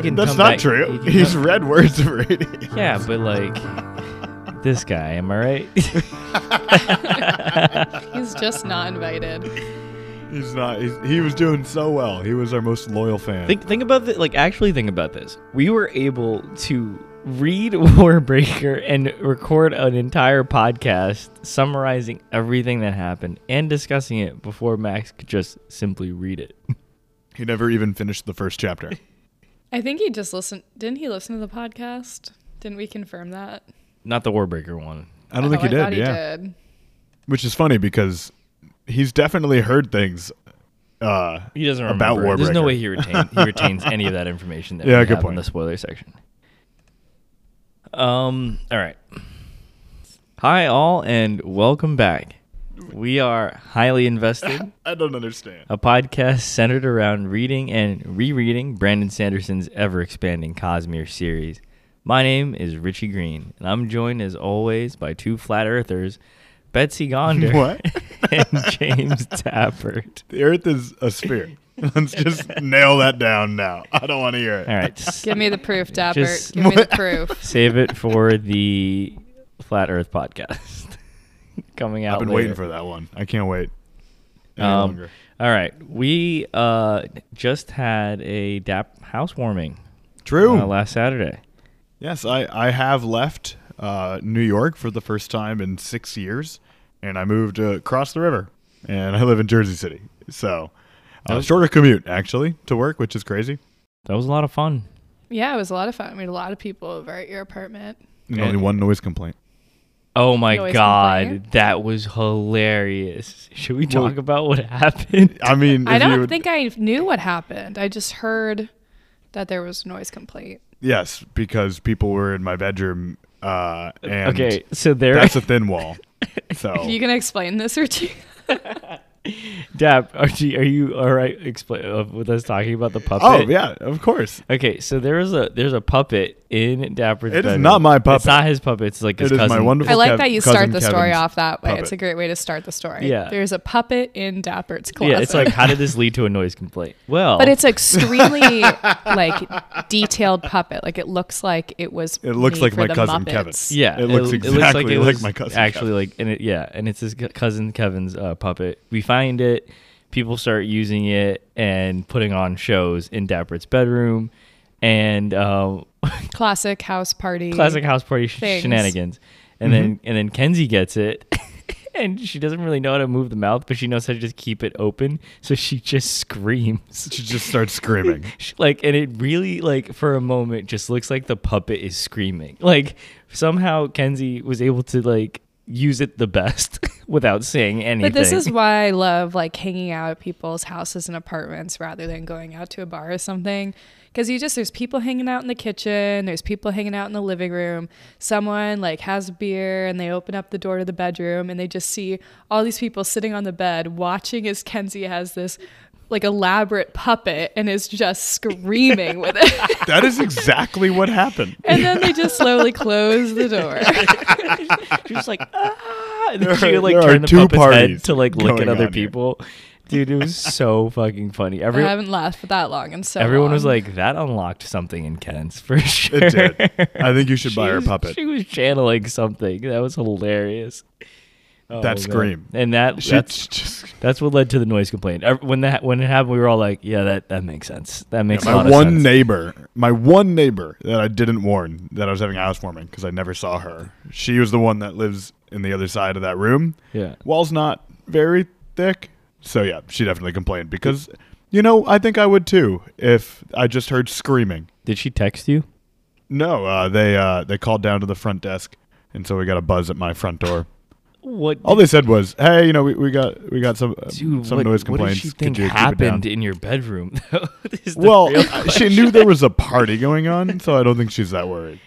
can. That's come not back. true. He can He's come- read words of radio. yeah, but like this guy, am I right? He's just not invited. He's not. He's, he was doing so well. He was our most loyal fan. think think about the like actually think about this. We were able to read Warbreaker and record an entire podcast summarizing everything that happened and discussing it before Max could just simply read it. he never even finished the first chapter. I think he just listened. Didn't he listen to the podcast? Didn't we confirm that? Not the Warbreaker one. I don't think Oh, he did. thought yeah, did. which is funny because he's definitely heard things. Uh, He doesn't About remember. it. There's no Warbreaker. way he retains he retains any of that information that Yeah, we good have in point. the spoiler section. Um. All right. Hi all, and welcome back. We are highly invested. I don't understand. a podcast centered around reading and rereading Brandon Sanderson's ever expanding Cosmere series. My name is Richie Green, and I'm joined as always by two flat earthers, Betsy Gonder What? and James Tappert. The Earth is a sphere. Let's just nail that down now. I don't want to hear it. All right, s- Give me the proof, Dapper. Just- Give me the proof. save it for the Flat Earth podcast coming out. I've been later. waiting for that one. I can't wait. Any Um, longer. All right, we uh, just had a DAP housewarming True. uh, last Saturday. Yes, I, I have left uh, New York for the first time in six years, and I moved uh, across the river, and I live in Jersey City. So, uh, was- shorter commute actually to work, which is crazy. That was a lot of fun. Yeah, it was a lot of fun. We had a lot of people over at your apartment. And Yeah. only one noise complaint. Oh my god, complaint. that was hilarious. Should we Well- talk about what happened? I mean, I don't would- think I knew what happened. I just heard that there was noise complaint. yes, because people were in my bedroom, uh, and okay, so there that's a thin wall. So You can explain this, Richie? Dap, Archie, are you all right explain uh, with us talking about the puppet? oh yeah, of course. Okay, so there is a there's a puppet in Dapper's It is bedroom. not my puppet. It's not his puppet. It's like his It is cousin. my wonderful. I like Kev- that you cousin start the story Kevin's off that way. puppet. It's a great way to start the story. Yeah. There's a puppet in Dapper's closet. Yeah, it's like how did this lead to a noise complaint? Well, But it's extremely like detailed puppet. Like it looks like it was. It looks made like for my the cousin Muppets. Kevin. Yeah, It looks exactly like was my cousin Actually, Kevin. like, and it, yeah, and it's his c- cousin Kevin's uh, puppet. We find it. People start using it and putting on shows in Dapper's bedroom, and um, Classic house party. classic house party sh- things. shenanigans. And then and then Kenzie gets it. And she doesn't really know how to move the mouth, but she knows how to just keep it open. So she just screams. She just starts screaming. Like and it really like for a moment just looks like the puppet is screaming like somehow kenzie was able to like use it the best without saying anything But this is why I love like hanging out at people's houses and apartments rather than going out to a bar or something. Because you just, there's people hanging out in the kitchen, there's people hanging out in the living room. Someone like has a beer and they open up the door to the bedroom and they just see all these people sitting on the bed watching as Kenzie has this like elaborate puppet and is just screaming with it. That is exactly what happened. and then they just slowly close the door. she was like ah and then There she like there are turn the two puppet's head to like look at other on here. people dude it was so fucking funny I haven't laughed for that long and so everyone was like that unlocked something in ken's for sure It did. I think you should She buy her was- puppet. She was channeling something. That was hilarious. Oh, That man. scream. and that She that's just that's what led to the noise complaint. When that when it happened, we were all like, "Yeah, that that makes sense. That makes lot my one sense." neighbor, my one neighbor that I didn't warn that I was having housewarming because I never saw her. She was the one that lives in the other side of that room. yeah, Wall's not very thick, so yeah, she definitely complained because, you know, I think I would too if I just heard screaming. did she text you? No, uh, they uh, they called down to the front desk, and so we got a buzz at my front door. What? All they said was, "Hey, you know, we, we got we got some uh, Dude, some what, noise what complaints. did she think you keep it down?" happened in your bedroom? Well, she knew there was a party going on, so I don't think she's that worried.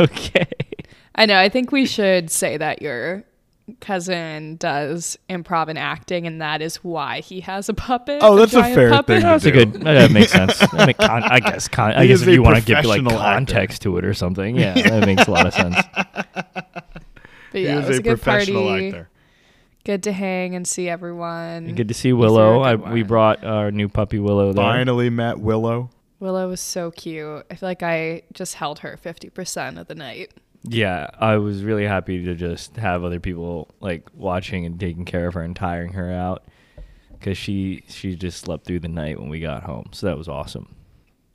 okay. I know. I think we should say that your cousin does improv and acting, and that is why he has a puppet. Oh, that's a giant fair puppet. thing That's a good. That makes sense. That make con- I guess. Con- I He guess if you want to give like professional actor. context to it or something, yeah, that makes a lot of sense. But he yeah, is it was a a good professional party. actor. Good to hang and see everyone. Good to see You threw a Willow. I, we brought our new puppy Willow there. Finally met Willow. Willow was so cute. I feel like I just held her 50% of the night. Yeah, I was really happy to just have other people like watching and taking care of her and tiring her out because she she just slept through the night when we got home. So that was awesome.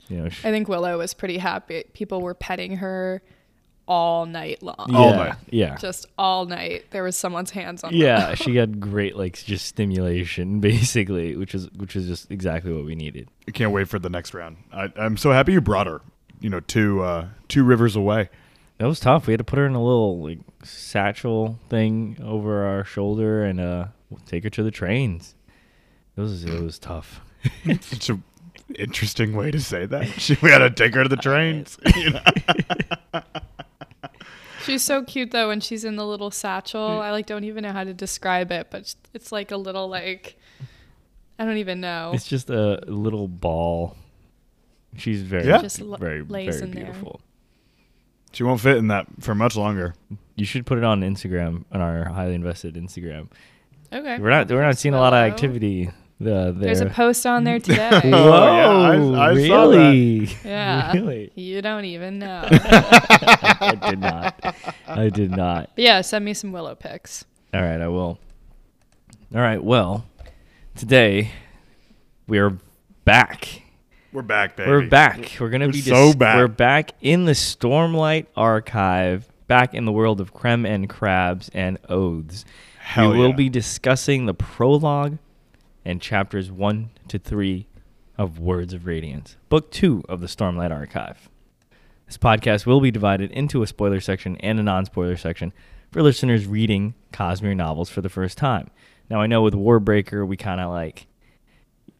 You know, she, I think Willow was pretty happy. People were petting her all night long. yeah, all night. Yeah. Just all night. There was someone's hands on her. Yeah, her. she had great like just stimulation basically, which is which is just exactly what we needed. I can't wait for the next round. I, I'm so happy you brought her. You know, two uh, two rivers away. That was tough. We had to put her in a little like satchel thing over our shoulder and uh take her to the trains. It was it was tough. Such a interesting way to say that. She, we had to take her to the trains. you know? She's so cute though when she's in the little satchel. Mm. I like don't even know how to describe it, but it's like a little like I don't even know. It's just a little ball. She's very Yeah. Just l- very lays very in there. beautiful. She won't fit in that for much longer. You should put it on Instagram on our highly invested Instagram. Okay. We're not we're not seeing a lot of activity there. There's a post on there today. Whoa, Oh, yeah, I- I saw that. really? yeah. Really? You don't even know. I did not. I did not. But yeah, send me some Willow pics. All right, I will. All right, well, today we are back. We're back, baby. We're back. We're gonna We're be so back. We're back in the Stormlight Archive, back in the world of creme and crabs and oaths. Hell we will yeah. be discussing the prologue and chapters one to three of Words of Radiance, book two of the Stormlight Archive. This podcast will be divided into a spoiler section and a non-spoiler section for listeners reading Cosmere novels for the first time. Now I know with Warbreaker we kind of like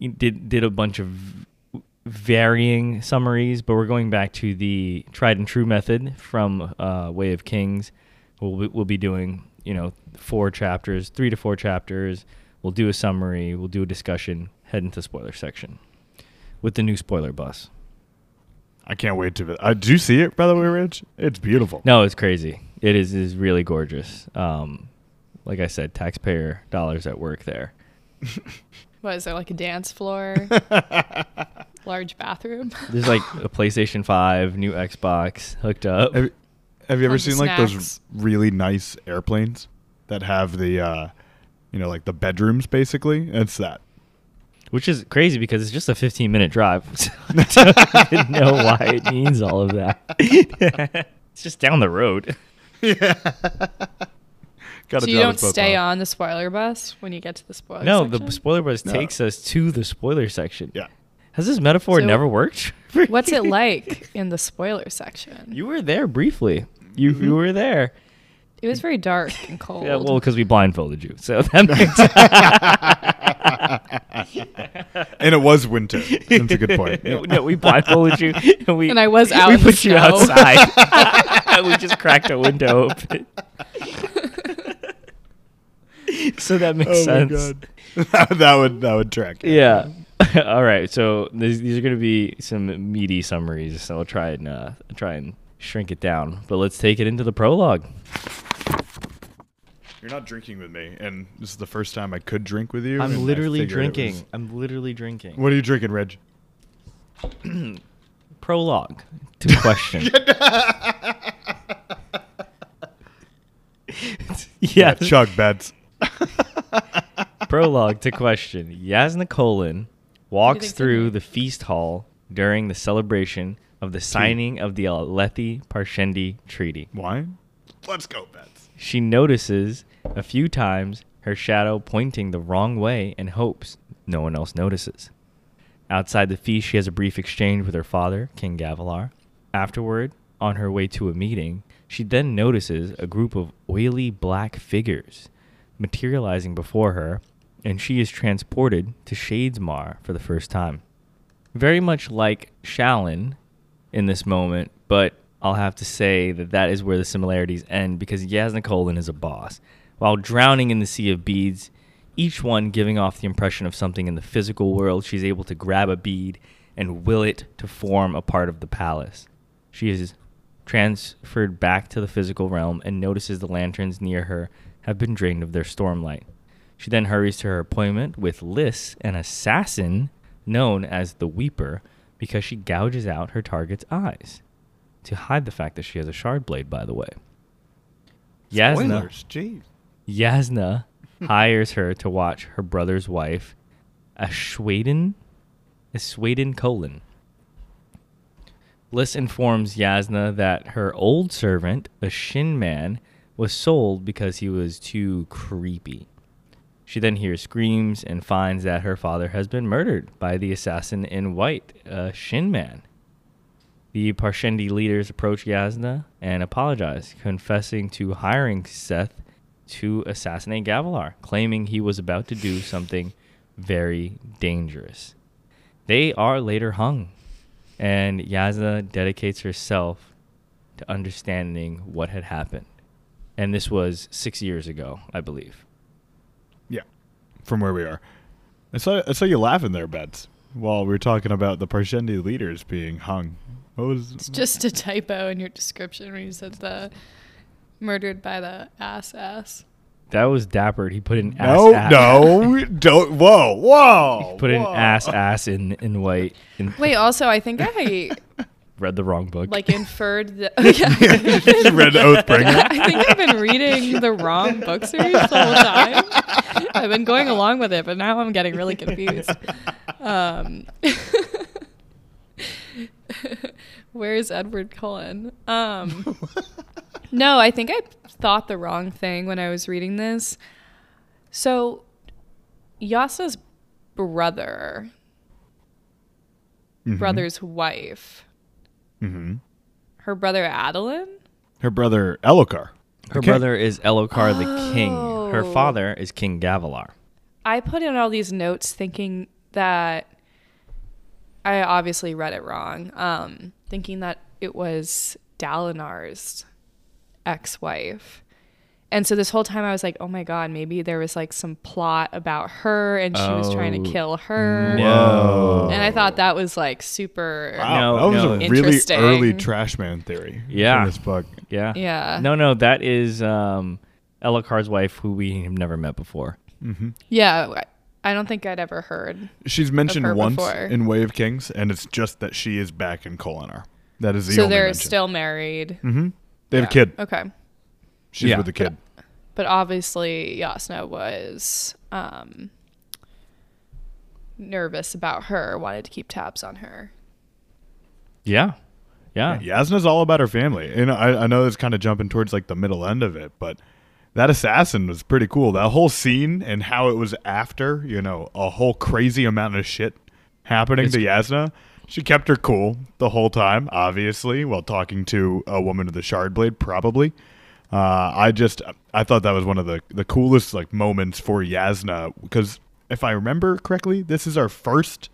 did did a bunch of varying summaries, but we're going back to the tried and true method from uh, Way of Kings. We'll we'll be doing you know four chapters, three to four chapters. We'll do a summary. We'll do a discussion. Head into spoiler section with the new spoiler bus. I can't wait to. Uh, did you see it, by the way, Rich? It's beautiful. No, it's crazy. It is is really gorgeous. Um, like I said, taxpayer dollars at work there. What is there like a dance floor? Large bathroom? There's like a PlayStation Five, new Xbox hooked up. Have, have you ever Tons of seen like those really nice airplanes that have the, uh, you know, like the bedrooms basically? It's that. Which is crazy because it's just a 15 minute drive. I don't even know why it means all of that. it's just down the road. Got so you don't stay on the spoiler bus when you get to the spoiler No, section? the spoiler bus No. takes us to the spoiler section. Yeah. Has this metaphor So- never worked? What's it like in the spoiler section? You were there briefly. You you mm-hmm. were there. It was very dark and cold. Yeah, well, because we blindfolded you, so that makes And it was winter. That's a good point. Yeah. no, we blindfolded you, and we And I was out We in the put you snow. outside. we just cracked a window open. so that makes Oh my sense. god. that would that would track. Yeah. All right. So these, these are going to be some meaty summaries. So I'll try and uh, try and shrink it down. But let's take it into the prologue. You're not drinking with me, and this is the first time I could drink with you. I I'm literally drinking. was- I'm literally drinking. What are you drinking, Reg? Prologue to question. Yeah, yes. chug bets. Prologue to question. Jasnah Kholin walks through here? the feast hall during the celebration of the signing of the Alethi Parshendi Treaty. Wine? Let's go, bets. She notices a few times her shadow pointing the wrong way and hopes no one else notices. Outside the feast, she has a brief exchange with her father, King Gavilar. Afterward, on her way to a meeting, she then notices a group of oily black figures materializing before her, and she is transported to Shadesmar for the first time. Very much like Shallan in this moment, but I'll have to say that that is where the similarities end because Jasnah Kholin is a boss. While drowning in the sea of beads, each one giving off the impression of something in the physical world, she's able to grab a bead and will it to form a part of the palace. She is transferred back to the physical realm and notices the lanterns near her have been drained of their stormlight. She then hurries to her appointment with Liss, an assassin known as the Weeper, because she gouges out her target's eyes to hide the fact that she has a shard blade, by the way. Jasnah, Spoilers. Jeez. Jasnah hires her to watch her brother's wife, Aesudan, Aesudan Kholin. Bliss informs Jasnah that her old servant, a Shin man, was sold because he was too creepy. She then hears screams and finds that her father has been murdered by the assassin in white, a Shin man. The Parshendi leaders approach Jasnah and apologize, confessing to hiring Szeth to assassinate Gavilar, claiming he was about to do something very dangerous. They are later hung, and Jasnah dedicates herself to understanding what had happened. And this was six years ago, I believe. Yeah, from where we are. I saw I saw you laughing there, Bets, while we were talking about the Parshendi leaders being hung. What was? It's just a typo in your description when you said the murdered by the ass ass. That was dapper. He put an ass. no, ass. no, don't. Whoa, whoa. Put an ass ass in in white. And Wait, also I think I read the wrong book. like inferred that. Oh, yeah. You read Oathbringer. I think I've been reading the wrong book series the whole time. I've been going along with it, but now I'm getting really confused. Um, where's Edward Cullen? Um, no, I think I thought the wrong thing when I was reading this. So, Jasnah's brother, Mhm. brother's wife, Mhm. her brother Adeline. Her brother Elhokar. Her Okay. brother is Elhokar the king. Her Oh. father is King Gavilar. I put in all these notes thinking that I obviously read it wrong. Um, thinking that it was Dalinar's ex-wife. And so this whole time I was like, "Oh my god, maybe there was like some plot about her and she was trying Oh, to kill her." No. And I thought that was like super Wow, No, that was no. a really Interesting. early trash man theory. Yeah. in this book. Yeah. Yeah. No, no, that is um, Elhokar's wife, who we have never met before. Yeah, I don't think I'd ever heard. She's mentioned her once before. in Way of Kings, and it's just that she is back in Kholinar. That is the so only they're mention. still married. hmm They have Yeah. a kid. Okay. She's Yeah. with the kid. but obviously Jasnah was um, nervous about her, wanted to keep tabs on her. Yeah. Yeah. Jasnah's all about her family. And I, I know it's kind of jumping towards like the middle end of it, but that assassin was pretty cool. That whole scene and how it was after, you know, a whole crazy amount of shit happening It's- to Jasnah. She kept her cool the whole time, obviously, while talking to a woman with a shard blade, probably. Uh, I just, I thought that was one of the, the coolest like moments for Jasnah because if I remember correctly, this is our first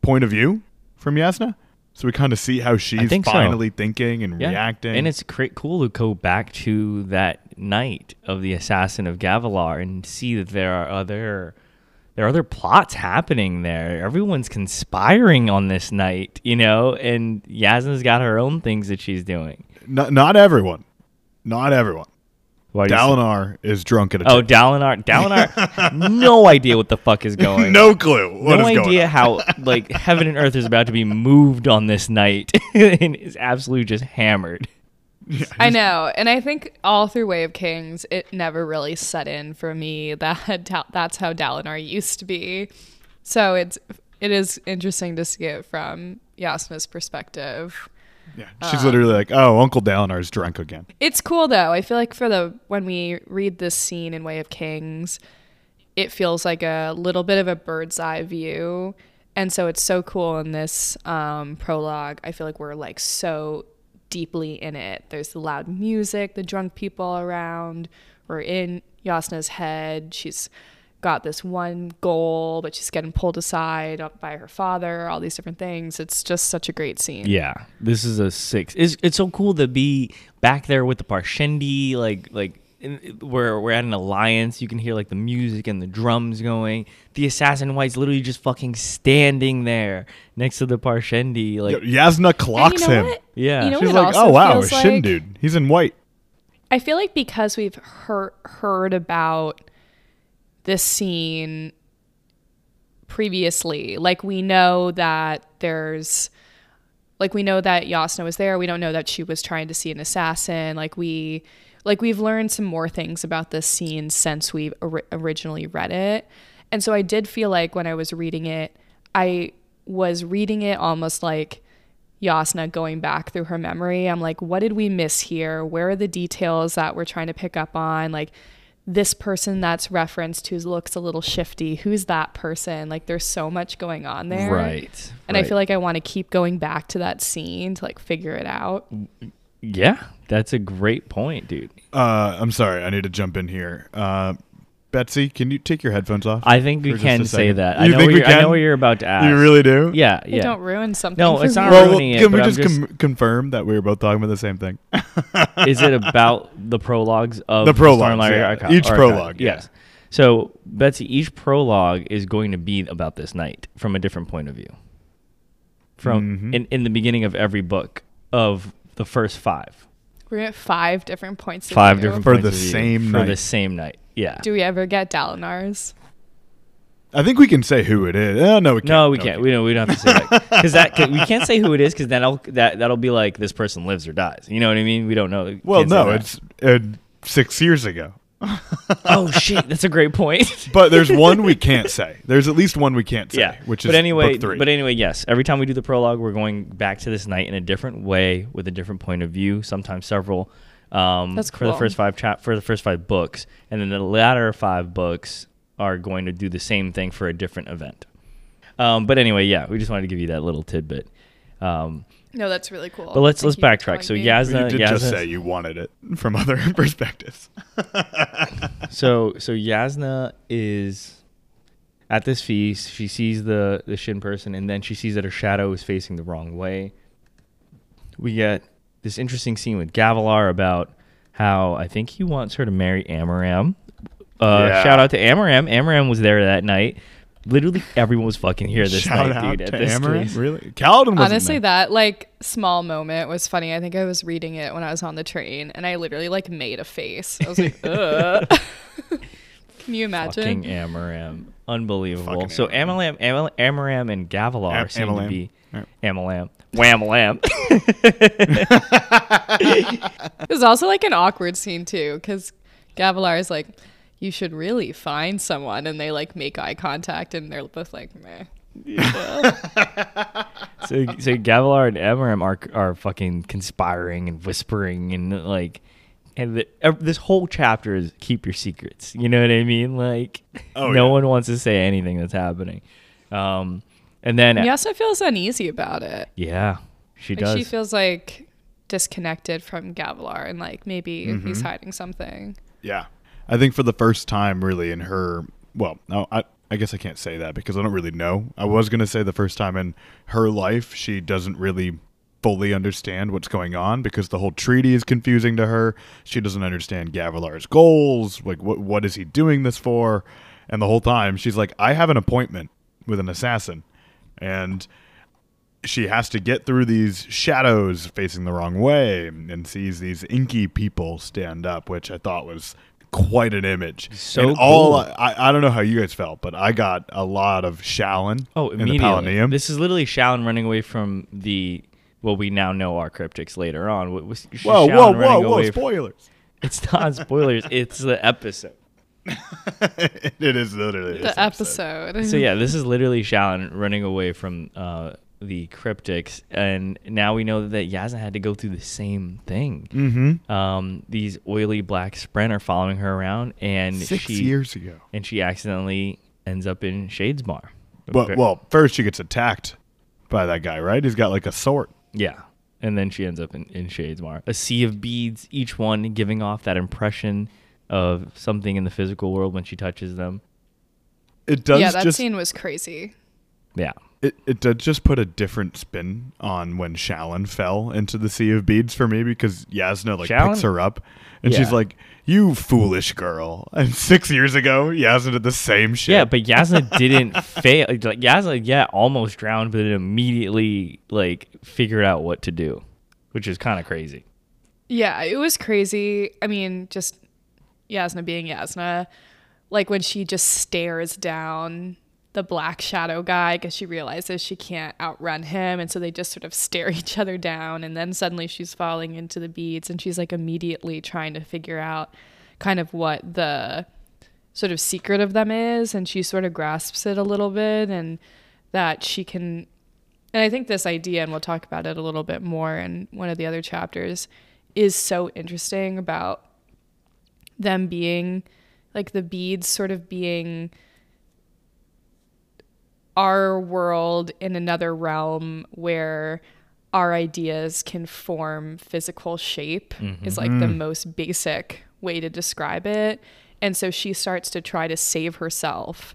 point of view from Jasnah. So we kind of see how she's think so. finally thinking and Yeah. reacting. And it's cra- cool to go back to that night of the assassin of Gavilar and see that there are other there are other plots happening there. Everyone's conspiring on this night, you know, and Jasnah's got her own things that she's doing. not, not everyone, not everyone. Why do you say- Dalinar is drunk at a Oh. Dalinar. Dalinar, no idea what the fuck is going. On. No clue. What no is going idea on. how like heaven and earth is about to be moved on this night, and is absolutely just hammered. I know, and I think all through Way of Kings, it never really set in for me that Dal- that's how Dalinar used to be. So it's it is interesting to see it from Jasnah's perspective. Yeah, she's literally like, "Oh, Uncle Dalinar's drunk again." It's cool though. I feel like for the when we read this scene in Way of Kings, it feels like a little bit of a bird's eye view. And so it's so cool in this um, prologue. I feel like we're like so deeply in it. There's the loud music, the drunk people around. We're in Jasnah's head. She's got this one goal, but she's getting pulled aside by her father, all these different things. It's just such a great scene. Yeah, this is a six. It's it's so cool to be back there with the Parshendi, like like in, we're we're at an alliance. You can hear like the music and the drums going. The assassin white's literally just fucking standing there next to the Parshendi, like Jasnah clocks you know him. what? yeah. You know She's like, "Oh wow, feels Shin like? dude. He's in white." I feel like because we've heard heard about this scene previously. Like we know that there's like we know that Jasnah was there. We don't know that she was trying to see an assassin. Like we like we've learned some more things about this scene since we or- originally read it. And so I did feel like when I was reading it, I was reading it almost like Jasnah going back through her memory. I'm like, what did we miss here? Where are the details that we're trying to pick up on? Like, this person that's referenced who looks a little shifty, who's that person? Like, there's so much going on there. Right. And I feel like I want to keep going back to that scene to like figure it out. Yeah, that's a great point, dude. Uh, I'm sorry, I need to jump in here. Uh, Betsy, can you take your headphones off? I think we can say that. You I know, think what we you're, I know what you're about to ask. You really do? Yeah, Hey, yeah. don't ruin something. No, for it's not me. Well, ruining it, can we but I'm just, just- com- confirm that we were both talking about the same thing? Is it about the prologues of The prologues, Stormlight yeah. Archive? Each Archive? prologue, yeah. Yes. So Betsy, each prologue is going to be about this night from a different point of view. From Mhm. in, in the beginning of every book of the first five, We're at five different points. of five view. different For points the of view same for the same night. Yeah. Do we ever get Dalinar's? I think we can say who it is. Oh, no, we can't. No, we can't. We don't. We don't have to say that because that 'cause we can't say who it is because then that'll that that'll be like this person lives or dies. You know what I mean? We don't know. Well, no, it's uh, six years ago. oh shit, that's a great point. But there's one we can't say. There's at least one we can't say, yeah, which is but anyway, book three. but anyway, yes. Every time we do the prologue, we're going back to this night in a different way with a different point of view, sometimes several. Um, That's for the first five chap for the first five books, and then the latter five books are going to do the same thing for a different event. Um, but anyway, yeah, we just wanted to give you that little tidbit. Um, No, that's really cool. but let's Thank let's backtrack. So me. Jasnah, you did just Jasnah- say you wanted it from other perspectives. So so Jasnah is at this feast. She sees the the Shin person, and then she sees that her shadow is facing the wrong way. We get this interesting scene with Gavilar about how I think he wants her to marry Amaram. Uh, Yeah. Shout out to Amaram. Amaram was there that night. Literally everyone was fucking here this Shout night, out dude. At to this Amaram. case. Really, Kaladin wasn't Honestly, there. that like small moment was funny. I think I was reading it when I was on the train, and I literally like made a face. I was like, "Ugh." Can you imagine? Fucking Amaram. Unbelievable. Fucking so Amaram. Amaram, Amaram and Gavilar Am- seem to be Yeah. Amalam. Whamalam. It was also like an awkward scene too, because Gavilar is like, "You should really find someone," and they like make eye contact, and they're both like, "Meh." so so Gavilar and Amaram are are fucking conspiring and whispering and like and the, this whole chapter is keep your secrets. You know what I mean? Like Oh, no yeah. one wants to say anything that's happening. Um and then Jasnah feels uneasy about it. yeah, she Like does. she feels like disconnected from Gavilar, and like maybe Mm-hmm. he's hiding something. Yeah. I think for the first time, really, in her, well, no, I, I guess I can't say that because I don't really know. I was going to say the first time in her life, she doesn't really fully understand what's going on because the whole treaty is confusing to her. She doesn't understand Gavilar's goals. Like, what, what is he doing this for? And the whole time, she's like, I have an appointment with an assassin. And she has to get through these shadows facing the wrong way and sees these inky people stand up, which I thought was quite an image. So And all cool. I, I don't know how you guys felt, but I got a lot of Shallan oh, in the immediately. This is literally Shallan running away from the well, we now know are cryptics later on. Was whoa, whoa, whoa, whoa! away from- Spoilers. It's not spoilers. it's the episode. it is literally this The episode. So yeah, this is literally Shallan running away from uh, the cryptics, and now we know that Jasnah had to go through the same thing. Mm-hmm. Um, these oily black spren are following her around, and Six she years ago. and she accidentally ends up in Shadesmar. Well, well, first she gets attacked by that guy, right? He's got like a sword. yeah, and then she ends up in, in Shadesmar. A sea of beads, each one giving off that impression of something in the physical world when she touches them. It does yeah, that just scene was crazy. Yeah, it, it did just put a different spin on when Shallan fell into the sea of beads for me because Jasnah like Shallan- picks her up and she's like, "You foolish girl." And six years ago, Jasnah did the same shit. Yeah, but Jasnah didn't fail. Like Jasnah, yeah, almost drowned, but it immediately like figured out what to do, which is kind of crazy. Yeah, it was crazy. I mean, just Jasnah being Jasnah. like when she just stares down the black shadow guy because she realizes she can't outrun him and so they just sort of stare each other down and then suddenly she's falling into the beads and she's like immediately trying to figure out kind of what the sort of secret of them is and she sort of grasps it a little bit and that she can and I think this idea and we'll talk about it a little bit more in one of the other chapters is so interesting about them being like the beads sort of being our world in another realm where our ideas can form physical shape mm-hmm. is like the mm. most basic way to describe it. And so she starts to try to save herself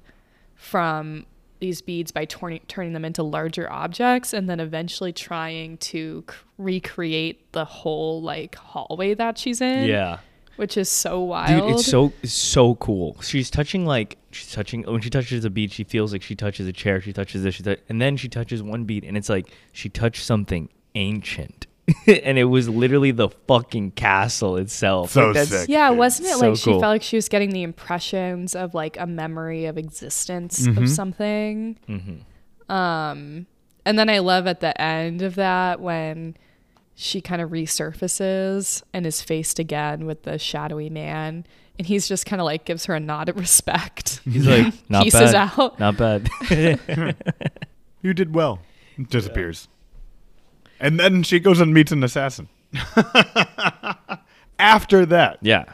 from these beads by turning turning them into larger objects and then eventually trying to c- recreate the whole like hallway that she's in Yeah. Which is so wild Dude, it's so it's so cool. She's touching like she's touching when she touches a beat, she feels like she touches a chair. She touches this, she tou- and then she touches one beat, and it's like she touched something ancient, and it was literally the fucking castle itself. So Like, that's- sick. Yeah, dude. wasn't it So like she cool. felt like she was getting the impressions of like a memory of existence Mhm. of something? Mhm. Um, and then I love at the end of that when she kind of resurfaces and is faced again with the shadowy man, and he's just kind of like gives her a nod of respect. He's like, not Pieces bad, out. not bad. You did well. Disappears. And then she goes and meets an assassin. After that, yeah,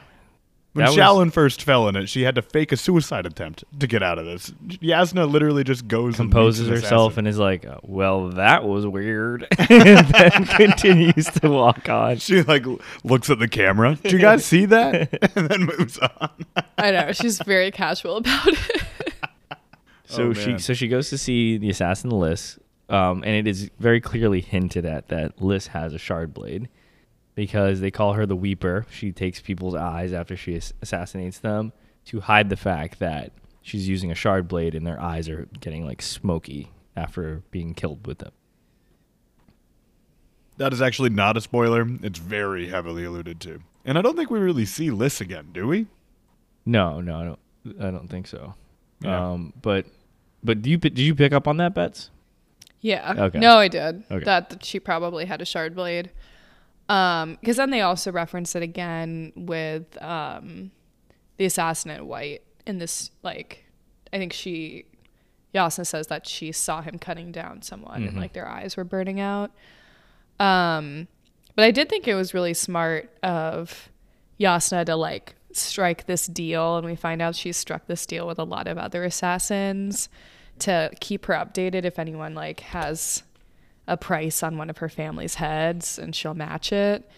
when That was- first fell in it, she had to fake a suicide attempt to get out of this. Jasnah literally just goes composes and meets herself and is like, "Well, that was weird," and then continues to walk on. she like looks at the camera. Did you guys see that? and then moves on. I know she's very casual about it. So Oh, she so she goes to see the assassin Liss, um, and it is very clearly hinted at that Liss has a shard blade because they call her the Weeper. She takes people's eyes after she assassinates them to hide the fact that she's using a shard blade and their eyes are getting like smoky after being killed with them. That is actually not a spoiler. It's very heavily alluded to. And I don't think we really see Liss again, do we? No, no, I don't. I don't think so. Yeah. Um, but but do you did you pick up on that, Bets? Yeah. Okay. No, I did. Okay. That, that she probably had a shard blade. Um, because then they also reference it again with um, the assassin in white in this like, I think she, Jasnah says that she saw him cutting down someone and Mhm. like their eyes were burning out. Um, but I did think it was really smart of Yasna to like strike this deal, and we find out she's struck this deal with a lot of other assassins to keep her updated if anyone like has a price on one of her family's heads, and she'll match it.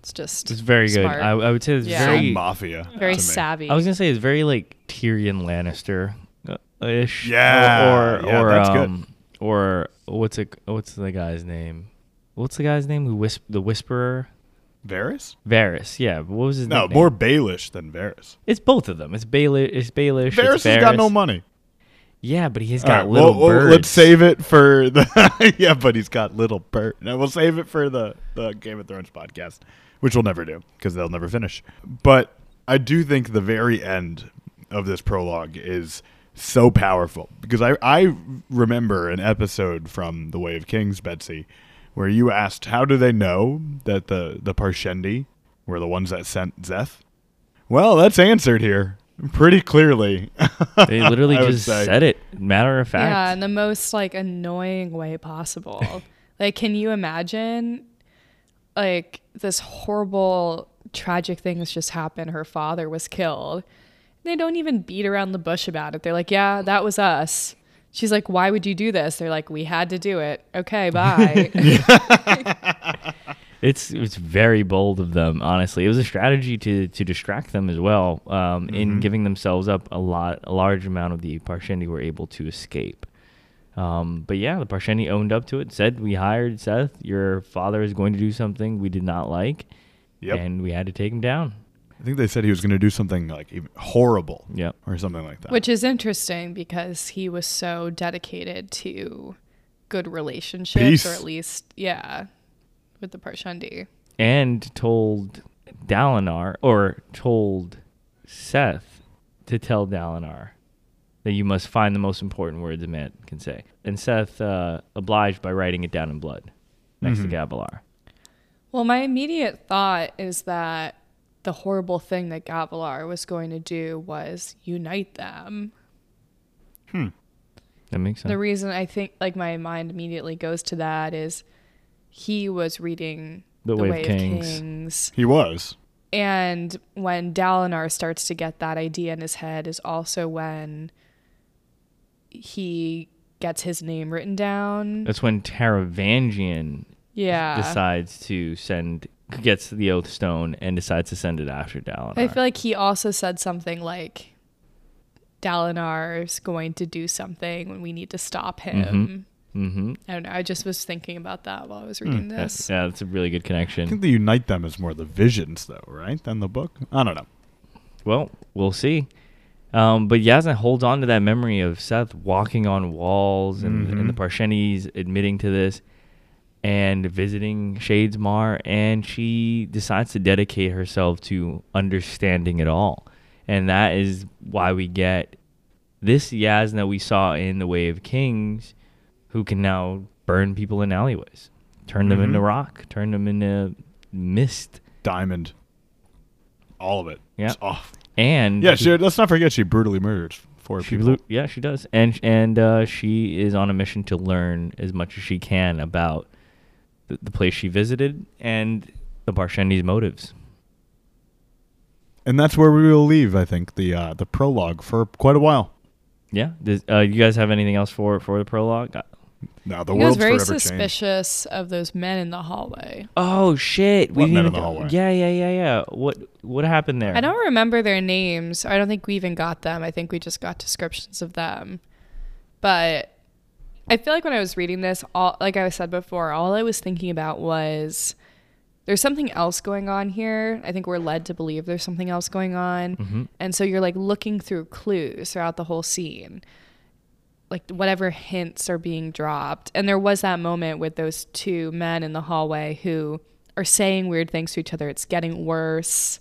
It's just It's very good. I, I would say it's Yeah. So very. mafia. very savvy. I was gonna say it's very like Tyrion Lannister uh, ish. Yeah, Or yeah, or that's good. um or what's it what's the guy's name? What's the guy's name who whisp the whisperer? Varys? Varys. Yeah. What was his name? No, nickname? more Baelish than Varys. It's both of them. It's Baelish. It's Baelish. Varys it's has got no money. Yeah, but he's got right, little well, birds. let's save it for the. yeah, but he's got little bird. No, we'll save it for the the Game of Thrones podcast, which we'll never do because they'll never finish. But I do think the very end of this prologue is so powerful because I I remember an episode from The Way of Kings, Betsy, where you asked how do they know that the the Parshendi were the ones that sent Szeth. Well, that's answered here pretty clearly. They literally just say. said it. Matter of fact. Yeah, in the most like annoying way possible. like, can you imagine like this horrible tragic thing has just happened? Her father was killed. They don't even beat around the bush about it. They're like, yeah, that was us. She's like, why would you do this? They're like, we had to do it. Okay, bye. It's it's very bold of them, honestly. It was a strategy to to distract them as well. Um, in Mhm. giving themselves up, a lot, a large amount of the Parshendi were able to escape. Um, but yeah, the Parshendi owned up to it. Said, "We hired Szeth. Your father is going to do something we did not like, Yep. and we had to take him down." I think they said he was going to do something like horrible Yep. or something like that. Which is interesting because he was so dedicated to good relationships, Peace. or at least, yeah, with the Parshendi. and told Dalinar or told Szeth to tell Dalinar that you must find the most important words a man can say. And Szeth uh, obliged by writing it down in blood next Mhm. to Gavilar. Well, my immediate thought is that the horrible thing that Gavilar was going to do was unite them. Hmm. That makes sense. The reason I think like my mind immediately goes to that is he was reading The The Way, Way of of Kings. Kings. He was. And when Dalinar starts to get that idea in his head is also when he gets his name written down. That's when Taravangian Yeah. decides to send, gets the Oath Stone and decides to send it after Dalinar. I feel like he also said something like Dalinar's going to do something when we need to stop him. Mm-hmm. Mm-hmm. I don't know. I just was thinking about that while I was reading this. Yeah, that's a really good connection. I think the unite them is more the visions, though, right? Than the book. I don't know. Well, we'll see. Um, but Jasnah holds on to that memory of Szeth walking on walls and, and the. Parshendis admitting to this and visiting Shadesmar, and she decides to dedicate herself to understanding it all. And that is why we get this Jasnah we saw in The Way of Kings, who can now burn people in alleyways, turn them into Mhm. rock, turn them into mist. Diamond. All of it. Yeah. And Yeah, she, let's not forget she brutally murders four She people. blew, yeah, she does, and and uh, she is on a mission to learn as much as she can about the, the place she visited and the Parshendi's motives. And that's where we will leave, I think, the uh, the prologue for quite a while. Yeah, does, uh, you guys have anything else for for the prologue? Now the he was very forever changed. suspicious of those men in the hallway. Oh shit! What didn't men in the hallway? Yeah, yeah, yeah, yeah. What what happened there? I don't remember their names. I don't think we even got them. I think we just got descriptions of them. But I feel like when I was reading this, all like I said before, all I was thinking about was there's something else going on here. I think we're led to believe there's something else going on. Mhm. And so you're like looking through clues throughout the whole scene. Like whatever hints are being dropped. And there was that moment with those two men in the hallway who are saying weird things to each other. It's getting worse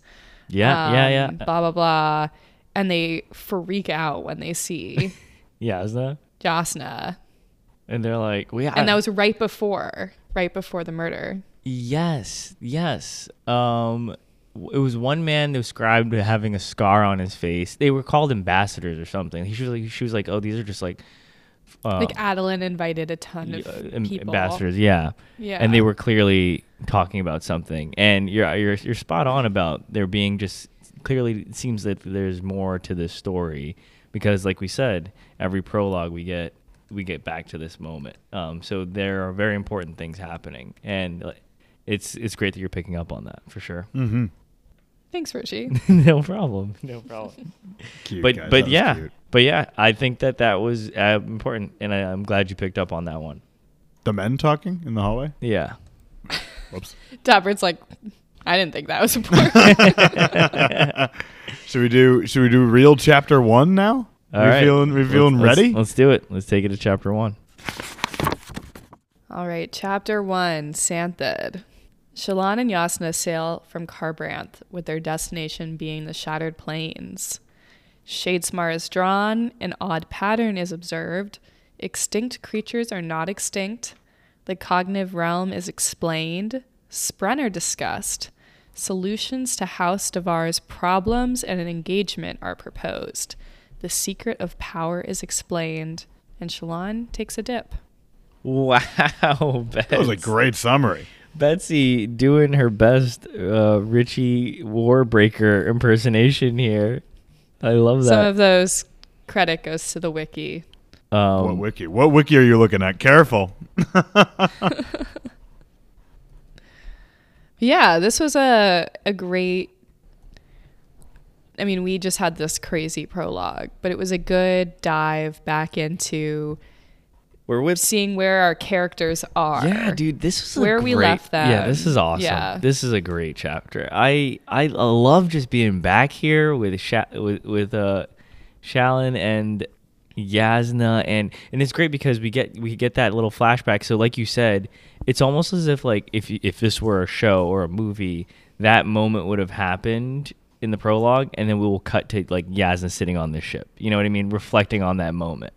Yeah, yeah, yeah, um, Blah blah blah, and they freak out when they see yeah. Is? Jasnah, And they're like, we. and that was right before, right before the murder. Yes, yes. Um, it was one man described having a scar on his face. They were called ambassadors or something. He was like, she was like, oh, these are just like, uh, like Adeline invited a ton of uh, people. ambassadors. Yeah, Yeah, and they were clearly talking about something. And you're you're you're spot on about there being just clearly it seems that there's more to this story because, like we said, every prologue we get we get back to this moment. Um, so there are very important things happening, and it's it's great that you're picking up on that for sure. Mm-hmm. Thanks, Richie. no problem. No problem. Cute, but guys, but yeah, cute. but yeah, I think that that was uh, important, and I, I'm glad you picked up on that one. The men talking in the hallway. Yeah. Whoops. Dabert's like, I didn't think that was important. should we do? Should we do real chapter one now? All we right. feeling? We Let's- feeling let's- ready? Let's do it. Let's take it to chapter one. All right, chapter one, Santhid. Shallan and Yasna sail from Kharbranth, with their destination being the Shattered Plains. Shadesmar is drawn, an odd pattern is observed. Extinct creatures are not extinct. The cognitive realm is explained. Spren are discussed. Solutions to House Davar's problems and an engagement are proposed. The secret of power is explained, and Shallan takes a dip. Wow, that was a great summary. Betsy doing her best uh, Richie Warbreaker impersonation here. I love that. Some of those credit goes to the wiki. um, what wiki? What wiki are you looking at? Careful. Yeah, this was a a great I mean, we just had this crazy prologue, but it was a good dive back into we're with seeing where our characters are. Yeah, dude, this is Where a we left them. Yeah, this is awesome. Yeah. This is a great chapter. I I love just being back here with Sha- with with uh Shallan and Jasnah and and it's great because we get we get that little flashback. So like you said, it's almost as if like if if this were a show or a movie, that moment would have happened in the prologue, and then we will cut to like Jasnah sitting on this ship. You know what I mean? Reflecting on that moment,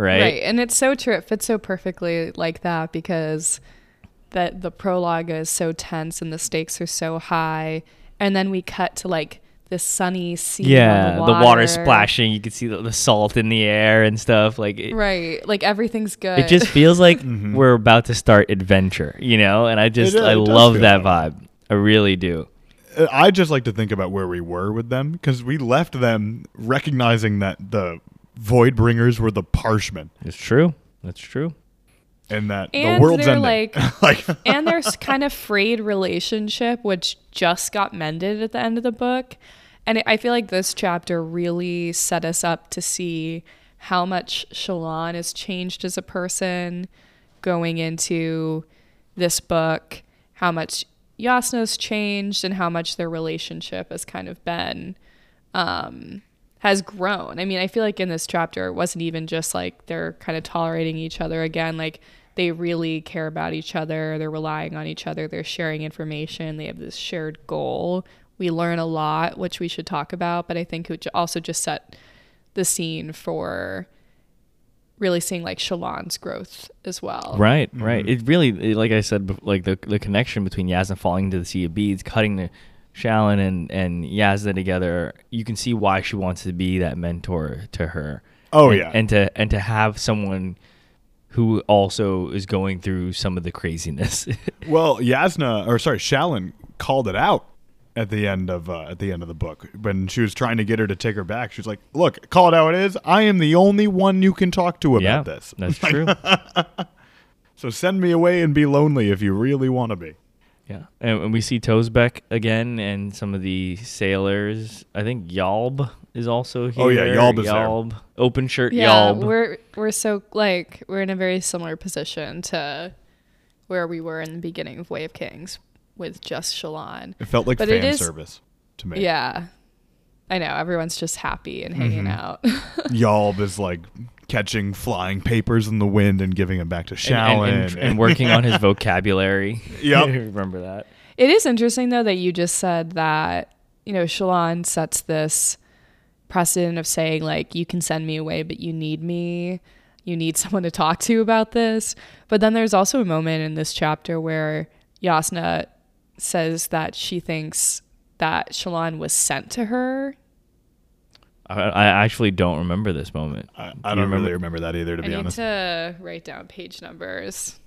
right? Right. And it's so true. It fits so perfectly like that because that the prologue is so tense and the stakes are so high. And then we cut to like this sunny sea. Yeah, the the, water. water splashing. You can see the, the salt in the air and stuff. Like it, Right. Like everything's good. it just feels like Mhm. we're about to start adventure, you know. And I just It- I it does love that that vibe. I really do. Uh, I just like to think about where we were with them because we left them recognizing that the void bringers were the parshmen It's true. That's true. and that And the world's ending. like- like and their kind of frayed relationship, which just got mended at the end of the book. And I feel like this chapter really set us up to see how much Shallan has changed as a person going into this book, how much Jasnah's changed, and how much their relationship has kind of been um, has grown. I mean, I feel like in this chapter, it wasn't even just like they're kind of tolerating each other again. Like they really care about each other. They're relying on each other. They're sharing information. They have this shared goal. We learn a lot, which we should talk about. But I think it also just set the scene for really seeing like Shallan's growth as well. Right, right. Mhm. It really, it- like I said, like the the connection between Jasnah falling into the sea of beads, cutting the Shallan and and Jasnah together. You can see why she wants to be that mentor to her. oh and, yeah, and to and to have someone who also is going through some of the craziness. well Jasnah or sorry Shallan called it out at the end of uh, at the end of the book when she was trying to get her to take her back. She's like, "Look, call it how it is. I am the only one you can talk to about yeah, this. that's true. So send me away and be lonely if you really want to be." Yeah, and, and we see Tozbek again, and some of the sailors. I think Yalb is also here. Oh, yeah, Yalb is there. Yalb, open shirt Yeah, Yalb. we're we're so like we're in a very similar position to where we were in the beginning of Way of Kings with just Shallan. It felt like But fan is- service to me. Yeah. I know everyone's just happy and hanging Mhm. out. Yalb is like catching flying papers in the wind and giving them back to and, Shallan and, and, and working on his vocabulary. Yep. remember that. it is interesting though that you just said that you know Shallan sets this precedent of saying like you can send me away but you need me you need someone to talk to about this but then there's also a moment in this chapter where Jasnah says that she thinks that Shallan was sent to her I, I actually don't remember this moment. I, Do I you don't remember- really remember that either, to I be need honest. to write down page numbers.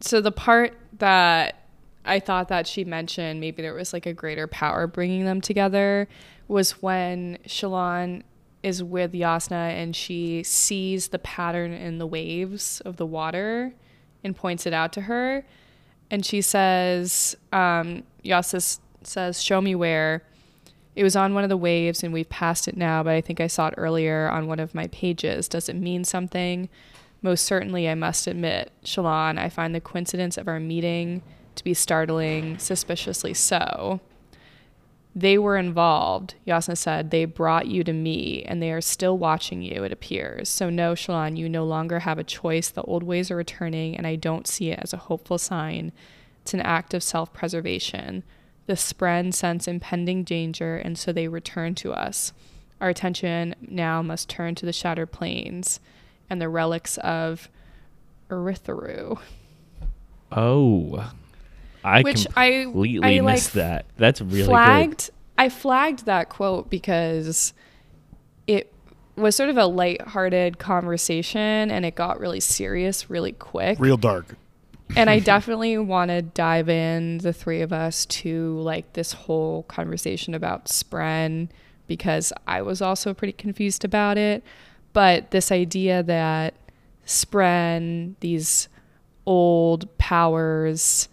So the part that I thought that she mentioned, maybe there was like a greater power bringing them together, was when Shallan is with Jasnah and she sees the pattern in the waves of the water and points it out to her. And she says, um, Jasnah s- says, Show me where. It was on one of the waves and we've passed it now, but I think I saw it earlier on one of my pages. Does it mean something? Most certainly, I must admit, Shallan, I find the coincidence of our meeting to be startling, suspiciously so. They were involved, Jasnah said. They brought you to me, and they are still watching you, it appears. So, no, Shallan, you no longer have a choice. The old ways are returning, and I don't see it as a hopeful sign. It's an act of self preservation. The Spren sense impending danger, and so they return to us. Our attention now must turn to the shattered plains and the relics of Urithiru. Oh, I which I completely I, like, missed that. That's really flagged. I flagged that quote because it was sort of a light-hearted conversation and it got really serious really quick. Real dark. And I mm-hmm. definitely want to dive in the three of us to like this whole conversation about Spren because I was also pretty confused about it. But this idea that Spren, these old powers,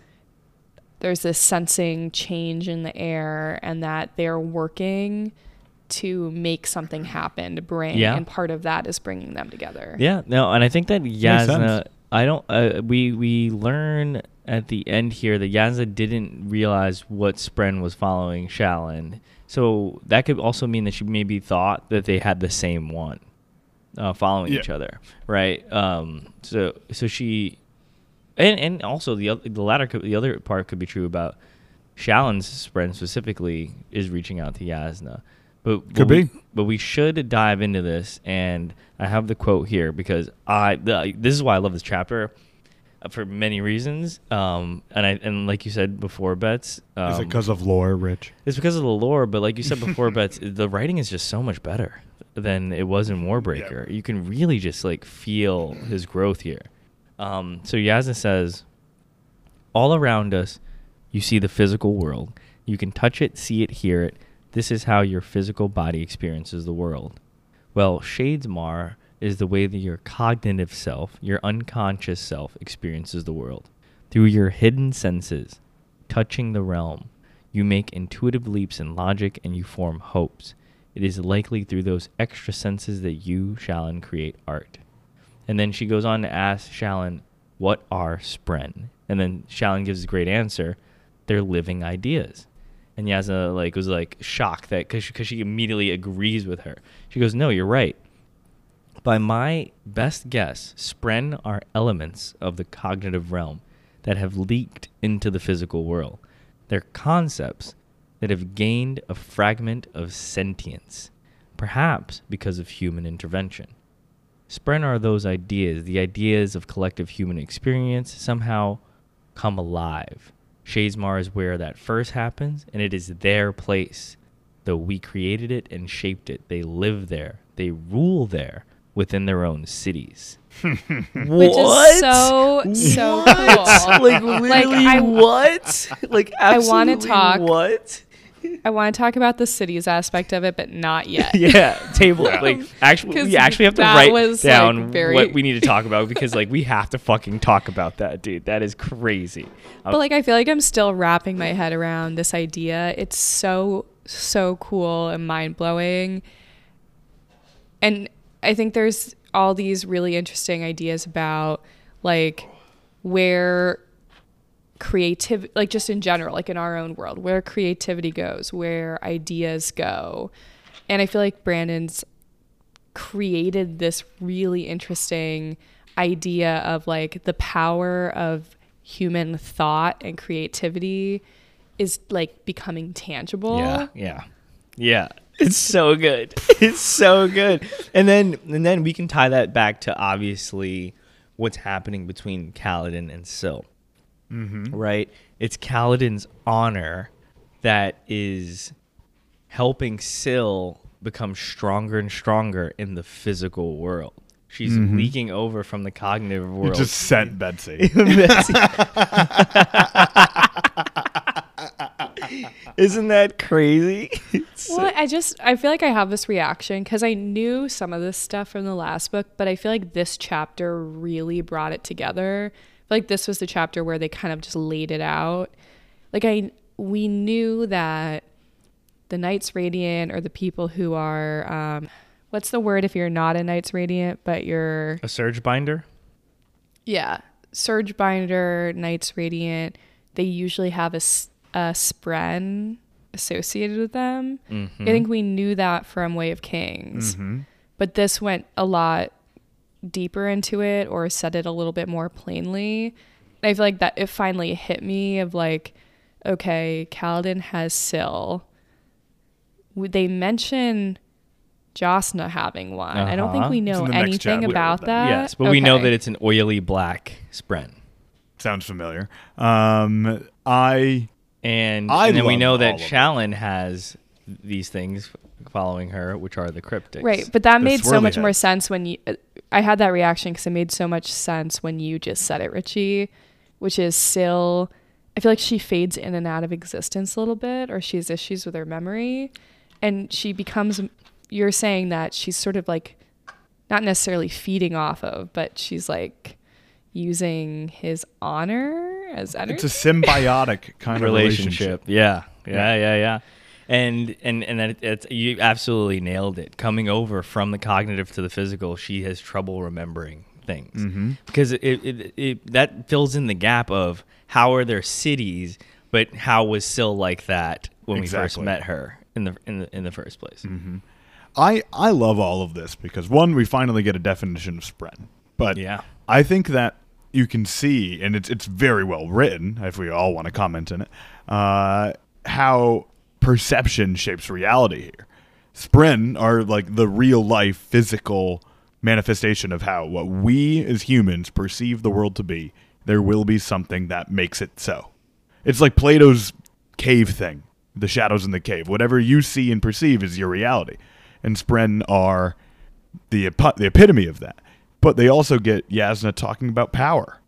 there's this sensing change in the air, and that they're working to make something happen to bring, Yeah. and part of that is bringing them together. Yeah, no, and I think that Jasnah. I don't. Uh, we we learn at the end here that Jasnah didn't realize what Spren was following Shallan. So that could also mean that she maybe thought that they had the same one, uh, following Yeah. each other, right? Um, so so she, and and also the oth- the latter could, the other part could be true about Shallan's friend specifically is reaching out to Jasnah. But but Could we, be. but we should dive into this, and I have the quote here because I the, this is why I love this chapter uh, for many reasons. Um, and I and like you said before, Bets. Um, Is it because of lore, Rich? it's because of the lore, but like you said before, Bets, the writing is just so much better than it was in Warbreaker. You can really just like feel his growth here. Um, so Jasnah says, all around us, you see the physical world. You can touch it, see it, hear it. This is how your physical body experiences the world. Well, Shadesmar is the way that your cognitive self, your unconscious self, experiences the world. Through your hidden senses, touching the realm, you make intuitive leaps in logic and you form hopes. It is likely through those extra senses that you, Shallan, create art. And then she goes on to ask Shallan, what are Spren? And then Shallan gives a great answer. They're living ideas. And Jasnah like was like shocked that because she, she immediately agrees with her. She goes, "No, you're right. By my best guess, Spren are elements of the cognitive realm that have leaked into the physical world. They're concepts that have gained a fragment of sentience, perhaps because of human intervention. Spren are those ideas, the ideas of collective human experience somehow come alive. Shadesmar is where that first happens, and it is their place. Though we created it and shaped it, they live there, they rule there within their own cities. Which is so so cool. like literally I- what? Like I wanna talk- what? I want to talk about the cities aspect of it, but not yet. yeah, table. Yeah. Like actually, we actually have to write was, like, down very- what we need to talk about because like we have to fucking talk about that, dude. That is crazy. But like I feel like I'm still wrapping my head around this idea. It's so so cool and mind blowing. And I think there's all these really interesting ideas about like where creativity like just in general like in our own world where creativity goes where ideas go and i feel like brandon's created this really interesting idea of like the power of human thought and creativity is like becoming tangible Yeah, yeah, yeah. It's so good. It's so good. And then and then we can tie that back to obviously what's happening between Kaladin and Syl. Mm-hmm. Right? It's Kaladin's honor that is helping Syl become stronger and stronger in the physical world. She's leaking over from the cognitive You world. just sent Betsy. Isn't that crazy? Well, I just I feel like I have this reaction because I knew some of this stuff from the last book, but I feel like this chapter really brought it together. Like this was the chapter where they kind of just laid it out. Like I we knew that the Knights Radiant or the people who are um what's the word if you're not a Knights Radiant but you're a surge binder. yeah, Surge Binder, Knights Radiant, they usually have a, a spren associated with them. Mm-hmm. I think we knew that from Way of Kings. Mm-hmm. But this went a lot deeper into it or said it a little bit more plainly. I feel like that it finally hit me of like, okay, Kaladin has Syl. Would They mention Jasnah having one. I don't think Uh-huh. we know in the next anything about with them. that. yes, but we know that it's an oily black spren. Sounds familiar. Um, I And, I and then we know that of. Shallan has these things following her, which are the cryptics. Right, but that The made so swirly much more sense when you. I had that reaction because it made so much sense when you just said it, Richie, which is Syl. I feel like she fades in and out of existence a little bit, or she has issues with her memory, and she becomes. You're saying that she's sort of like, not necessarily feeding off of, but she's like using his honor as energy. it's a symbiotic kind of relationship. relationship. Yeah, yeah, yeah, yeah. And and and that it's you absolutely nailed it. Coming over from the cognitive to the physical, she has trouble remembering things Mm-hmm. because it, it, it that fills in the gap of how are there cities, but how was Syl like that when we first met her in the in the in the first place? I I love all of this because one, we finally get a definition of spren, but Yeah. I think that you can see, and it's it's very well written. If we all want to comment in it, uh, how perception shapes reality here. Spren are like the real life physical manifestation of how what we as humans perceive the world to be. There will be something that makes it so. It's like Plato's cave thing, the shadows in the cave. Whatever you see and perceive is your reality. And Spren are the epi- the epitome of that. But they also get Jasnah talking about power.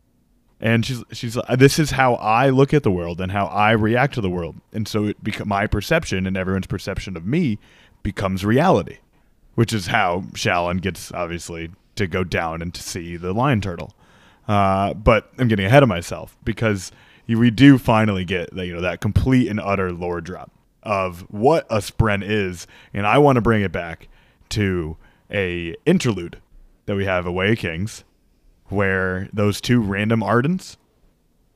And she's she's like, this is how I look at the world and how I react to the world. And so it beca- my perception and everyone's perception of me becomes reality, which is how Shallan gets obviously to go down and to see the lion turtle. Uh, but I'm getting ahead of myself because we do finally get the, you know that complete and utter lore drop of what a spren is, and I want to bring it back to a interlude that we have away kings where those two random ardents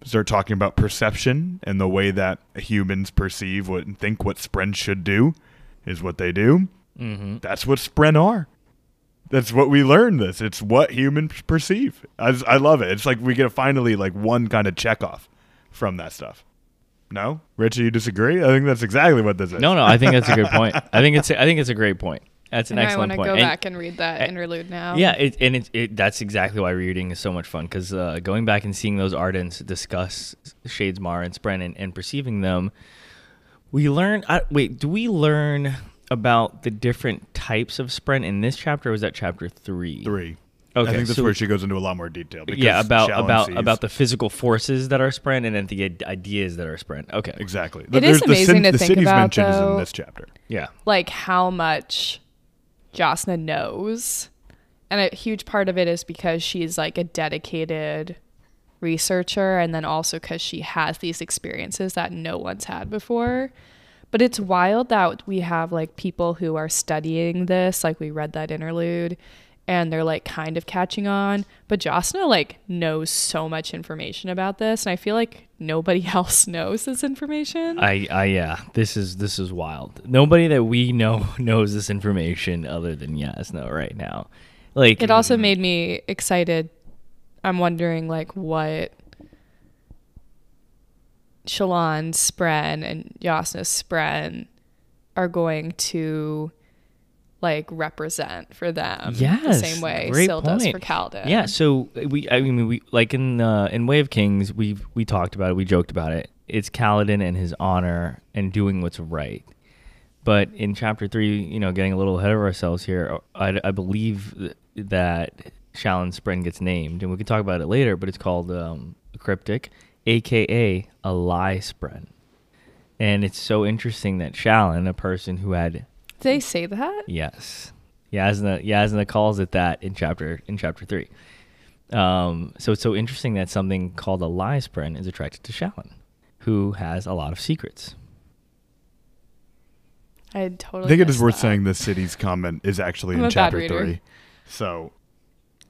start talking about perception and the way that humans perceive what and think what spren should do is what they do. Mm-hmm. that's what spren are. That's what we learn this. It's what humans perceive. I, just- I love it. It's like we get finally like one kind of check off from that stuff. No? Richie you disagree? I think that's exactly what this is. No, no, I think that's a good point. I think it's I think it's a great point. That's an And I want to go And- back and read that interlude now. Yeah, it, and it, it that's exactly why reading is so much fun because uh, going back and seeing those Ardents discuss Shadesmar and Spren and, and perceiving them, we learn. I, wait, do we learn about the different types of Spren in this chapter? or was that chapter three? three Okay, i think that's so- where she goes into a lot more detail because Yeah, about Shallan about sees- about the physical forces that are Spren and then the id- ideas that are Spren. Okay, exactly It is There's amazing the, to the think cities about, mentioned is in though. this chapter yeah, like how much Jasnah knows. And a huge part of it is because she's like a dedicated researcher and then also because she has these experiences that no one's had before. But it's wild that we have like people who are studying this, like we read that interlude, and they're like kind of catching on. But Jasnah like knows so much information about this, and I feel like nobody else knows this information. I, I yeah, this is this is wild. Nobody that we know knows this information other than Jasnah right now. Like It also made me excited. I'm wondering like what Shallan Spren and Jasnah Spren are going to like represent for them the same way great Syl does for Kaladin. Yeah, so we I mean we like in uh, in Way of Kings we we talked about it, we joked about it. It's Kaladin and his honor and doing what's right. But in chapter 3, you know, getting a little ahead of ourselves here, I, I believe that Shallan Spren gets named and we can talk about it later, but it's called um, cryptic aka a lie Spren. And it's so interesting that Shallan, a person who had they say that? Yes. Jasnah Jasnah calls it that in chapter in chapter three. Um, so it's so interesting that something called a lie spren is attracted to Shallan, who has a lot of secrets. I totally I think it is worth that. saying the city's comment is actually I'm in chapter three. So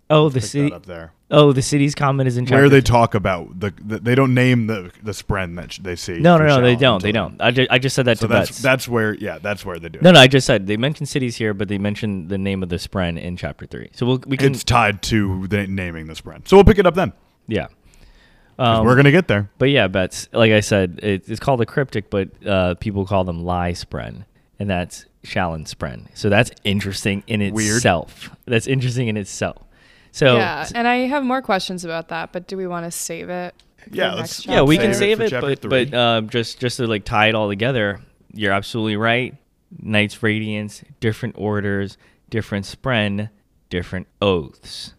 Oh, the city. up there. Oh, the city's comment is in chapter. Where they th- talk about the, the they don't name the the spren that sh- they see. no, no, no, they don't. They don't. I, ju- I just said that So to that's Bets. that's where yeah that's where they do. no, it. no, I just said they mentioned cities here, but they mentioned the name of the spren in chapter three. So we'll, we can. It's tied to the naming the spren. So we'll pick it up then. yeah. 'cause Um, we're gonna get there. But yeah, bets. Like I said, it, it's called a cryptic, but uh, people call them lie spren, and that's Shallan spren. So that's interesting in Weird. itself. That's interesting in itself. So yeah, and I have more questions about that, but do we want to save it? for Yeah, the let's- yeah, we can Save it save it, but three. but uh, just just to like tie it all together, you're absolutely right. Knights Radiance, different orders, different spren, different oaths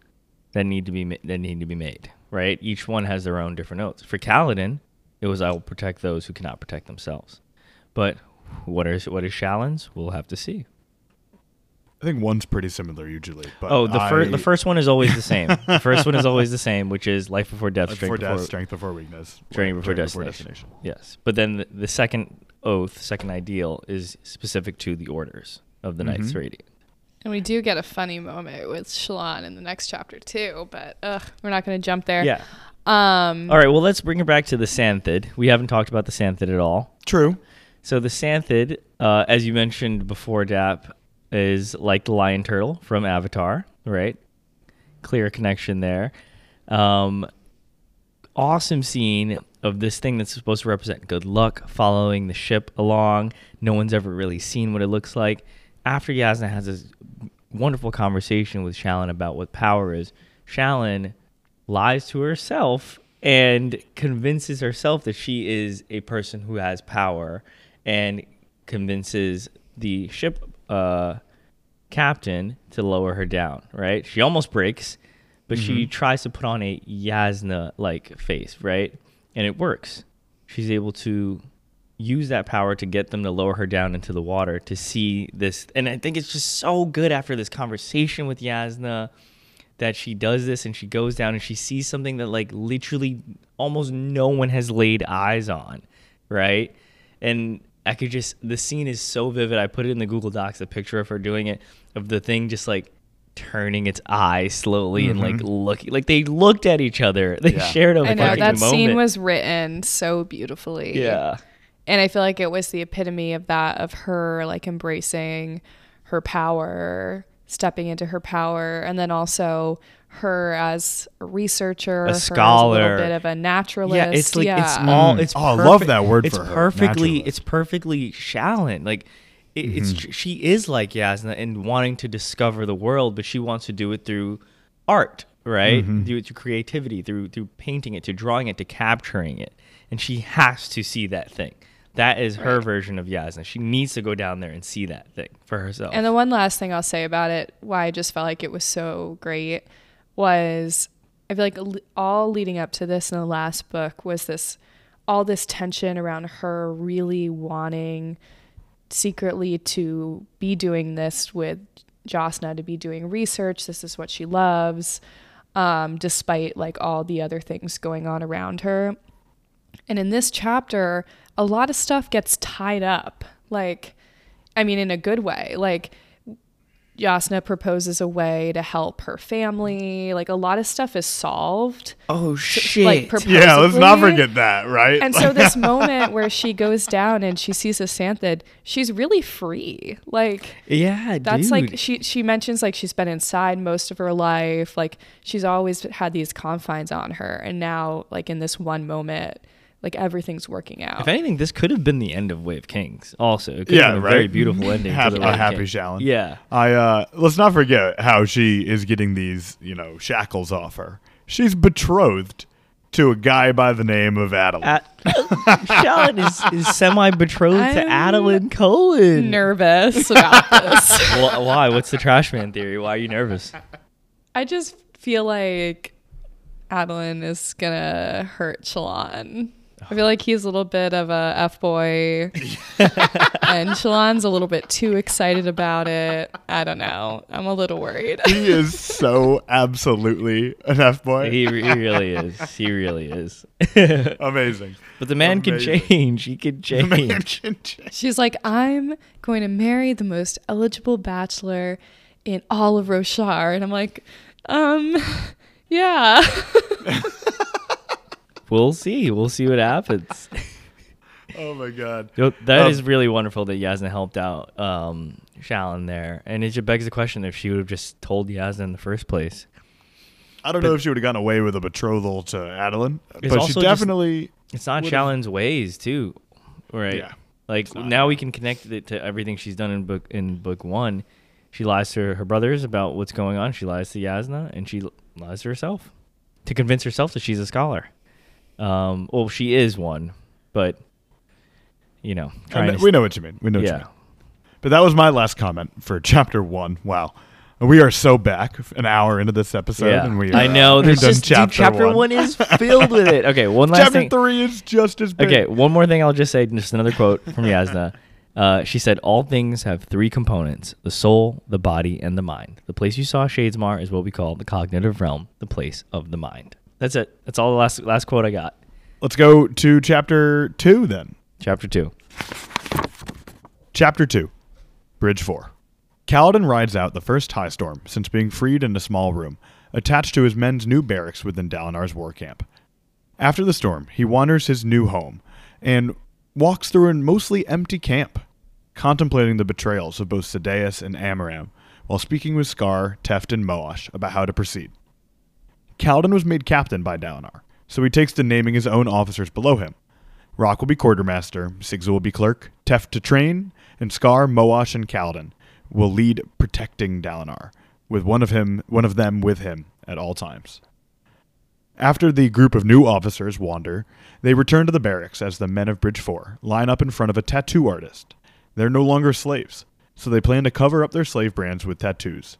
that need to be ma- that need to be made. Right, each one has their own different oaths. For Kaladin, it was I will protect those who cannot protect themselves. But what is what is Shallan's? We'll have to see. I think one's pretty similar usually. But Oh, the first the first one is always the same. the first one is always the same, which is life before death, Life strength before before, death, strength before weakness, journey Right, before journey destination. Yes, but then the, the second oath, second ideal, is specific to the orders of the Knights Mhm. Radiant. And we do get a funny moment with Shallan in the next chapter too, but ugh, we're not going to jump there. Yeah. Um. All right. Well, let's bring it back to the Santhid. We haven't talked about the Santhid at all. True. So the Santhid, uh, as you mentioned before, Dap, is like the lion turtle from Avatar, right? Clear connection there. Um, awesome scene of this thing that's supposed to represent good luck following the ship along. No one's ever really seen what it looks like. After Jasnah has this wonderful conversation with Shallan about what power is, Shallan lies to herself and convinces herself that she is a person who has power and convinces the ship uh, captain to lower her down, right? She almost breaks, but she tries to put on a Jasnah like face, right? And it works. She's able to use that power to get them to lower her down into the water to see this. And I think it's just so good after this conversation with Jasnah that she does this and she goes down and she sees something that like literally almost no one has laid eyes on, right? And I could just the scene is so vivid. I put it in the Google Docs, a picture of her doing it, of the thing just like turning its eye slowly and like mm-hmm. looking like they looked at each other. They Yeah. shared a I know that moment. scene was written so beautifully. yeah. And I feel like it was the epitome of that of her like embracing her power, stepping into her power, and then also her as a researcher, her as scholar. a little bit of a naturalist. Yeah, it's like it's all mm. it's Oh, I love that word It's for her, perfectly naturalist. it's perfectly Shallan. Like it, it's mm-hmm. she is like Jasnah and wanting to discover the world, but she wants to do it through art, right? Mm-hmm. Do it through creativity, through through painting it, to drawing it, to capturing it. And she has to see that thing. That is her Right. version of Jasnah. She needs to go down there and see that thing for herself. And the one last thing I'll say about it, why I just felt like it was so great, was I feel like all leading up to this in the last book was this all this tension around her really wanting secretly to be doing this with Jasnah, to be doing research. This is what she loves, um, despite like all the other things going on around her. And in this chapter, a lot of stuff gets tied up. Like, I mean, in a good way. Like, Jasnah proposes a way to help her family. Like, a lot of stuff is solved. oh Like, shit. proposably. Yeah, let's not forget that, right? And so, this moment where she goes down and she sees a Santhid, she's really free. Like, yeah, that's dude. like she she mentions like she's been inside most of her life like she's always had these confines on her and now like in this one moment like everything's working out If anything, this could have been the end of Way of Kings. Also, it could yeah, have been a right. very beautiful ending. Hap- to the a Way happy Kings. Shallan. Yeah. I uh let's not forget how she is getting these, you know, shackles off her. She's betrothed to a guy by the name of Adam. At- Shallan is, is semi betrothed to I'm Adolin Kholin. nervous about this Wh- Why? What's the trash man theory? Why are you nervous? i just feel like adolin is gonna hurt shallan I feel like he's a little bit of a f boy, and Shallan's a little bit too excited about it. I don't know. I'm a little worried. he is so absolutely an F boy. He, re- he really is. He really is. Amazing. But the man can change. He can The man change. can change. She's like, I'm going to marry the most eligible bachelor in all of Roshar. And I'm like, um, yeah. We'll see. We'll see what happens. Oh my god. Yo, That is Um, really wonderful that Jasnah helped out um, Shallan there. And it just begs the question if she would have just told Jasnah in the first place. I don't know if she would have gotten away with a betrothal to Adolin, but she also just- definitely It's not Would've- ways too, right? Yeah. Like now we can connect it to everything she's done in book in book one. She lies to her brothers about what's going on. She lies to Jasnah, and she lies to herself to convince herself that she's a scholar. Um, well, she is one, but you know, I trying know- to we know what you mean. We know what you yeah. mean. But that was my last comment for chapter one. Wow. We are so back an hour into this episode, Yeah, and we I uh, know. we've There's just dude, chapter, one. is filled with it. Okay, one last thing. chapter thing. three is just as big. Okay, one more thing I'll just say, just another quote from Jasnah. Uh, she said, All things have three components the soul, the body, and the mind. The place you saw Shadesmar is what we call the cognitive realm, the place of the mind. That's it. That's all the last last quote I got. Let's go to chapter two then. Chapter two. Chapter 2 Bridge 4 Kaladin rides out the first high storm since being freed in a small room, attached to his men's new barracks within Dalinar's war camp. After the storm, he wanders his new home and walks through a mostly empty camp, contemplating the betrayals of both Sadeas and Amaram, while speaking with Scar, Teft, and Moash about how to proceed. Kaladin was made captain by Dalinar, so he takes to naming his own officers below him. Rock will be quartermaster, Sigzil will be clerk, Teft to train, and Scar, Moash, and Kaladin will lead protecting Dalinar, with one of him one of them with him at all times. After the group of new officers wander, they return to the barracks as the men of Bridge 4 line up in front of a tattoo artist. They're no longer slaves, so they plan to cover up their slave brands with tattoos.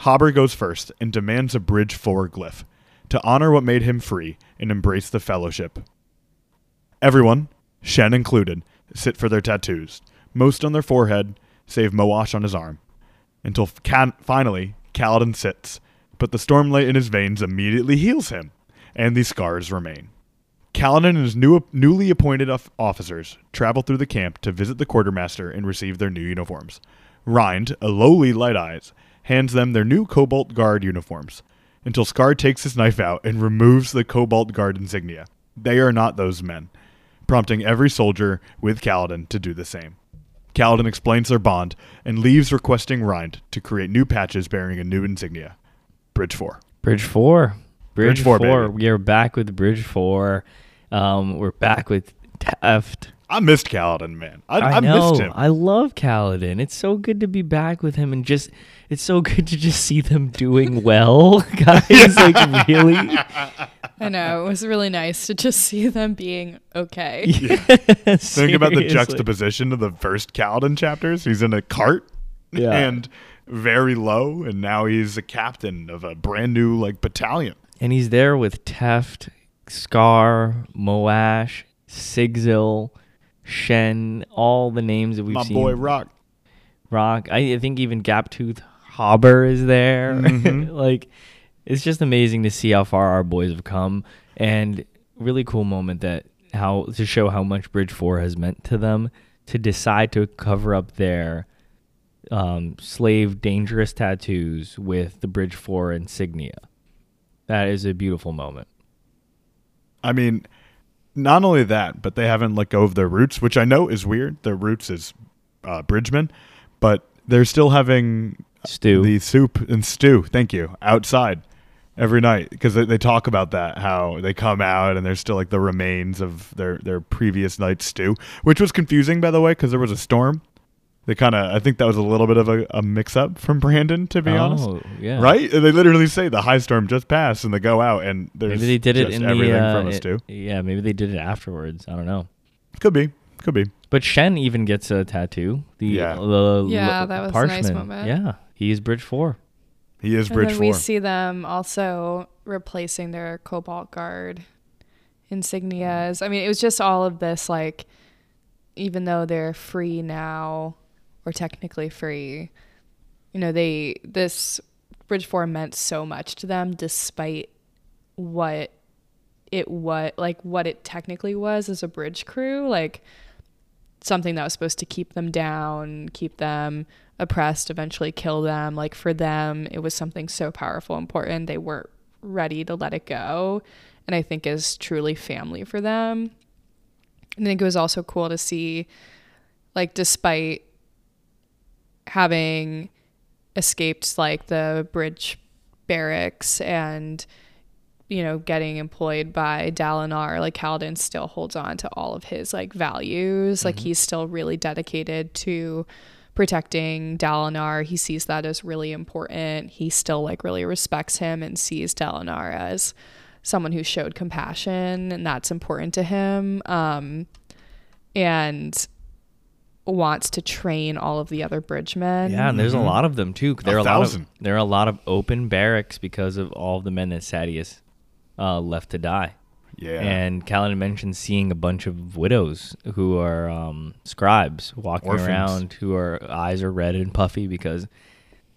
Hobber goes first and demands a Bridge 4 glyph to honor what made him free and embrace the fellowship. Everyone, Shen included, sit for their tattoos, most on their forehead, save Moash on his arm. Until finally, Kaladin sits, but the stormlight in his veins immediately heals him, and these scars remain. Kaladin and his new, newly appointed officers travel through the camp to visit the quartermaster and receive their new uniforms. Rind, a lowly Light Eyes, hands them their new Cobalt Guard uniforms, until Scar takes his knife out and removes the Cobalt Guard insignia. They are not those men, prompting every soldier with Kaladin to do the same. Kaladin explains their bond and leaves requesting Rind to create new patches bearing a new insignia. Bridge 4. Bridge four. Bridge, Bridge four, four. baby. We are back with Bridge four. Um, we're back with Teft. I missed Kaladin, man. I, I, I, know. missed him. I love Kaladin. It's so good to be back with him, and just it's so good to just see them doing well, guys. Like really, I know. It was really nice to just see them being okay. Think about the juxtaposition of the first Kaladin chapters. He's in a cart Yeah. and very low, and now he's a captain of a brand new like battalion. And he's there with Teft, Scar, Moash, Sigzil, Shen, all the names that we've My seen. boy Rock. Rock. I, I think even Gaptooth Hobber is there. Mhm. like, it's just amazing to see how far our boys have come, and really cool moment that how to show how much Bridge Four has meant to them to decide to cover up their um, slave dangerous tattoos with the Bridge Four insignia. That is a beautiful moment. I mean, not only that, but they haven't let go of their roots, which I know is weird. Their roots is uh, Bridgman, but they're still having Stu. the soup and stew. Thank you outside every night because they, they talk about that how they come out and there's still like the remains of their their previous night's stew, which was confusing by the way because there was a storm. They kind of I think that was a little bit of a, a mix up from Brandon to be honest. Oh, yeah. Right? And they literally say the high storm just passed and they go out and there's Maybe they did it in everything the uh, from a it- stew. yeah. Maybe they did it afterwards. I don't know. Could be. Could be. But Shen even gets a tattoo. The Yeah. the Yeah, l- that was a nice moment. Yeah, he is Bridge Four. He is And Bridge then 4. we see them also replacing their Cobalt Guard insignias. I mean, it was just all of this, like, even though they're free now, or technically free, you know, they, this Bridge 4 meant so much to them despite what it what like what it technically was as a bridge crew like something that was supposed to keep them down keep them oppressed eventually kill them. Like for them it was something so powerful important. They weren't ready to let it go and i think is truly family for them. And i think it was also cool to see like despite having escaped like the bridge barracks and you know getting employed by Dalinar like Kaladin still holds on to all of his like values. Like mm-hmm. he's still really dedicated to protecting Dalinar. He sees that as really important. He still like really respects him and sees Dalinar as someone who showed compassion and that's important to him um and wants to train all of the other bridgemen. Yeah, and there's a lot of them too. There are a, lot of there are a lot of open barracks because of all of the men that Sadeas uh, left to die. Yeah. And Kaladin mentioned seeing a bunch of widows who are um, scribes walking Orphans. around, who are eyes are red and puffy because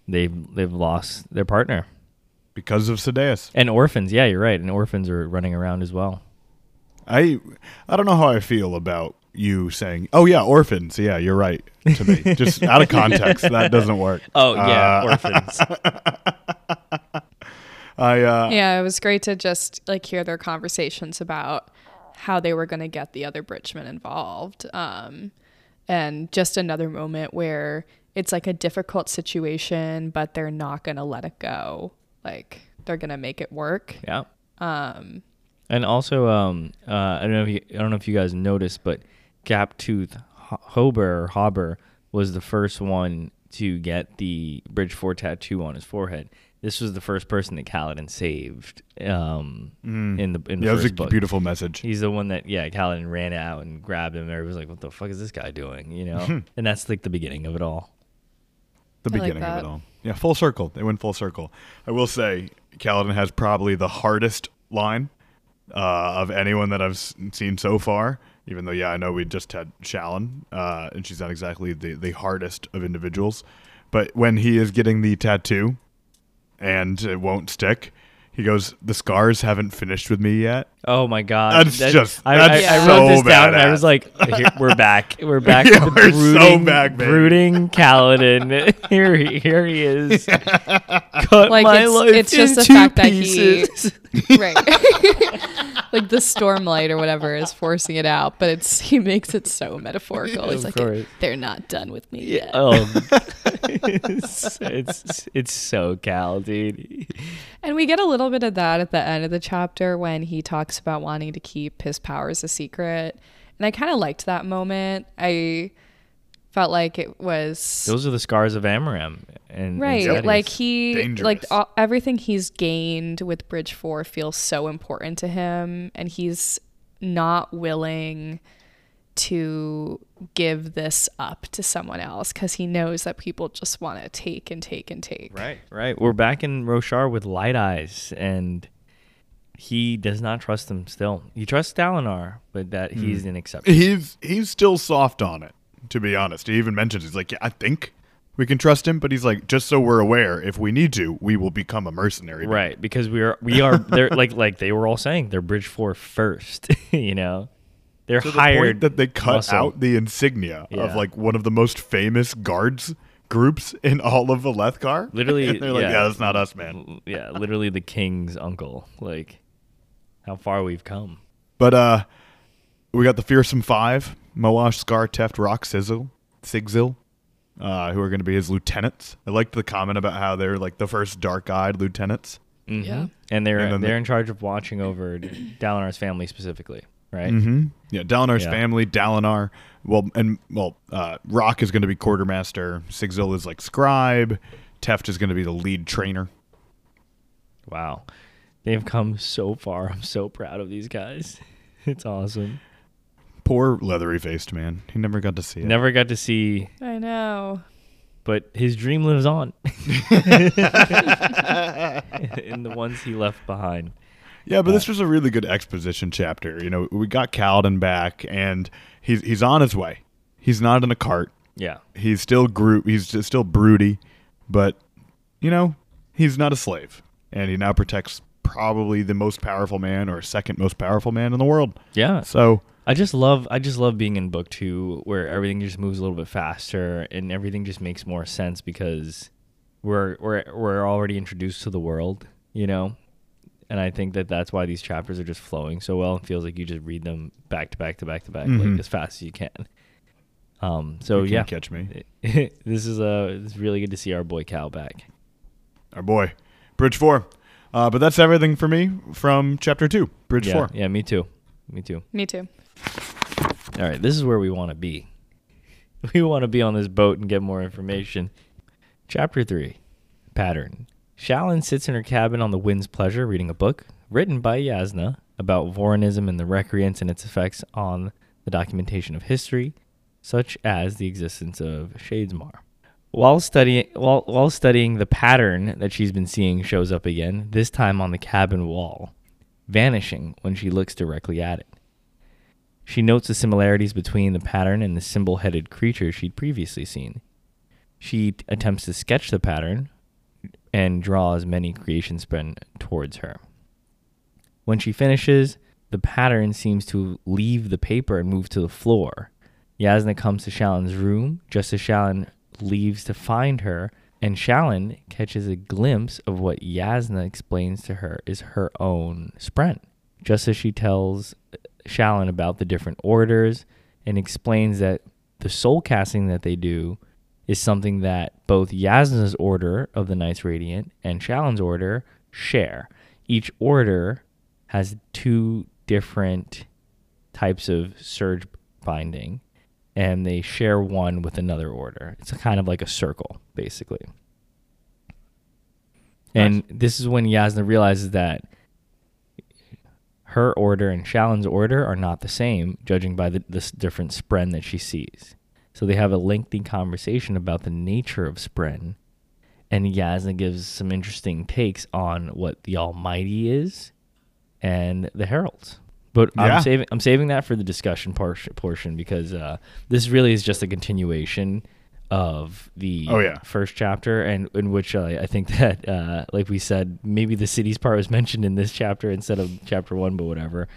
they've they've lost their partner. because of Sadeas. And orphans, yeah, you're right. And orphans are running around as well. I I don't know how I feel about you saying, "Oh yeah, orphans." Yeah, you're right. To me, just out of context, that doesn't work. Oh yeah, Uh, orphans. I uh, Yeah, it was great to just like hear their conversations about how they were going to get the other bridgemen involved. Um, and just another moment where it's like a difficult situation, but they're not going to let it go. Like they're going to make it work. yeah. Um, And also, um, uh, I don't know if you, I don't know if you guys noticed, but Gaptooth Ho- Hober or Hobber was the first one to get the Bridge Four tattoo on his forehead. This was the first person that Kaladin saved um, in the in the yeah, it was a book. beautiful message. He's the one that yeah, Kaladin ran out and grabbed him. And everybody was like, "What the fuck is this guy doing?" You know, and that's like the beginning of it all. the I like beginning of it all. Yeah, full circle. They went full circle. I will say, Kaladin has probably the hardest line uh, of anyone that I've s- seen so far. Even though, yeah, I know we just had Shallan, uh, and she's not exactly the, the hardest of individuals. But when he is getting the tattoo and it won't stick, he goes, "The scars haven't finished with me yet." Oh my god, That's just- I, that's I, I so wrote this down and I was like, "We're back, we're back, Yeah, with the we're so brooding, back, baby. brooding Kaladin. here, he- here he is. Cut Like, my it's- life it's just the into fact that he- pieces. right. like the stormlight or whatever is forcing it out, but it's he makes it so metaphorical. He's Of like, course. they're not done with me yet. um, it's, it's it's so Cal, dude. And we get a little bit of that at the end of the chapter when he talks about wanting to keep his powers a secret. And I kind of liked that moment. I felt like it was Those are the scars of Amaram, and right. and Like he, Dangerous. like all, everything he's gained with Bridge Four feels so important to him, and he's not willing to give this up to someone else because he knows that people just want to take and take and take. Right, right. We're back in Roshar with Light Eyes, and he does not trust them still. He trusts Dalinar, but that he's Hmm. an exception. He's he's still soft on it, to be honest. He even mentions he's like, yeah, I think we can trust him, but he's like, just so we're aware, if we need to, we will become a mercenary. Right, because we are we are they're like like they were all saying they're Bridge Four first. you know, they're To the hired point that they cut muscle. out the insignia Yeah. of like one of the most famous guards groups in all of Alethkar. Literally, And they're like, yeah. yeah, that's not us, man. yeah, literally the king's uncle. Like how far we've come. But uh, we got the fearsome five: Moash, Scar, Teft, Rock, Sizzle, Sigzil, uh, who are going to be his lieutenants. I liked the comment about how they're like the first dark-eyed lieutenants. Mhm. Yeah. and they're And they're the- in charge of watching over Dalinar's family specifically, right? Mm-hmm. Yeah, Dalinar's Yeah. family, Dalinar. Well, and well, uh, Rock is going to be quartermaster. Sigzil is like scribe. Teft is going to be the lead trainer. Wow. They've come so far. I'm so proud of these guys. It's awesome. Poor leathery faced man. He never got to see it. Never got to see, I know. but his dream lives on in the ones he left behind. Yeah, but this was a really good exposition chapter. You know, we got Kaladin back, and he's he's on his way. He's not in a cart. Yeah. He's still Groot. He's just still broody, but you know, he's not a slave, and he now protects probably the most powerful man or second most powerful man in the world. Yeah. So I just love I just love being in book 2 where everything just moves a little bit faster and everything just makes more sense because we're we're we're already introduced to the world, you know? And I think that that's why these chapters are just flowing so well. It feels like you just read them back to back to back to back Mhm. like as fast as you can. Um so you yeah. catch me, this is uh it's really good to see our boy Cal back. our boy, Bridge Four. Uh, but that's everything for me from chapter two, Bridge yeah, Four. yeah, me too. Me too. Me too. All right, this is where we want to be. We want to be on this boat and get more information. Chapter 3 Pattern. Shallan sits in her cabin on the Wind's Pleasure reading a book written by Jasnah about Vorinism and the Recreants and its effects on the documentation of history, such as the existence of Shadesmar. While studying, while, while studying, the pattern that she's been seeing shows up again, this time on the cabin wall, vanishing when she looks directly at it. She notes the similarities between the pattern and the symbol headed creature she'd previously seen. She attempts to sketch the pattern and draw as many creations spin towards her. When she finishes, the pattern seems to leave the paper and move to the floor. Jasnah comes to Shallan's room just as Shallan leaves to find her, and Shallan catches a glimpse of what Jasnah explains to her is her own spren. Just as she tells Shallan about the different orders and explains that the soul casting that they do is something that both Jasnah's order of the Knights Radiant and Shallan's order share. Each order has two different types of surge binding, and they share one with another order. It's a kind of like a circle, basically. And this is when Jasnah realizes that her order and Shallan's order are not the same, judging by the this different spren that she sees. So they have a lengthy conversation about the nature of spren, and Jasnah gives some interesting takes on what the Almighty is and the heralds. But Yeah. I'm saving I'm saving that for the discussion portion portion because uh, this really is just a continuation of the Oh, yeah. first chapter, and in which uh, I think that, uh, like we said, maybe the cities part was mentioned in this chapter instead of chapter one, but whatever.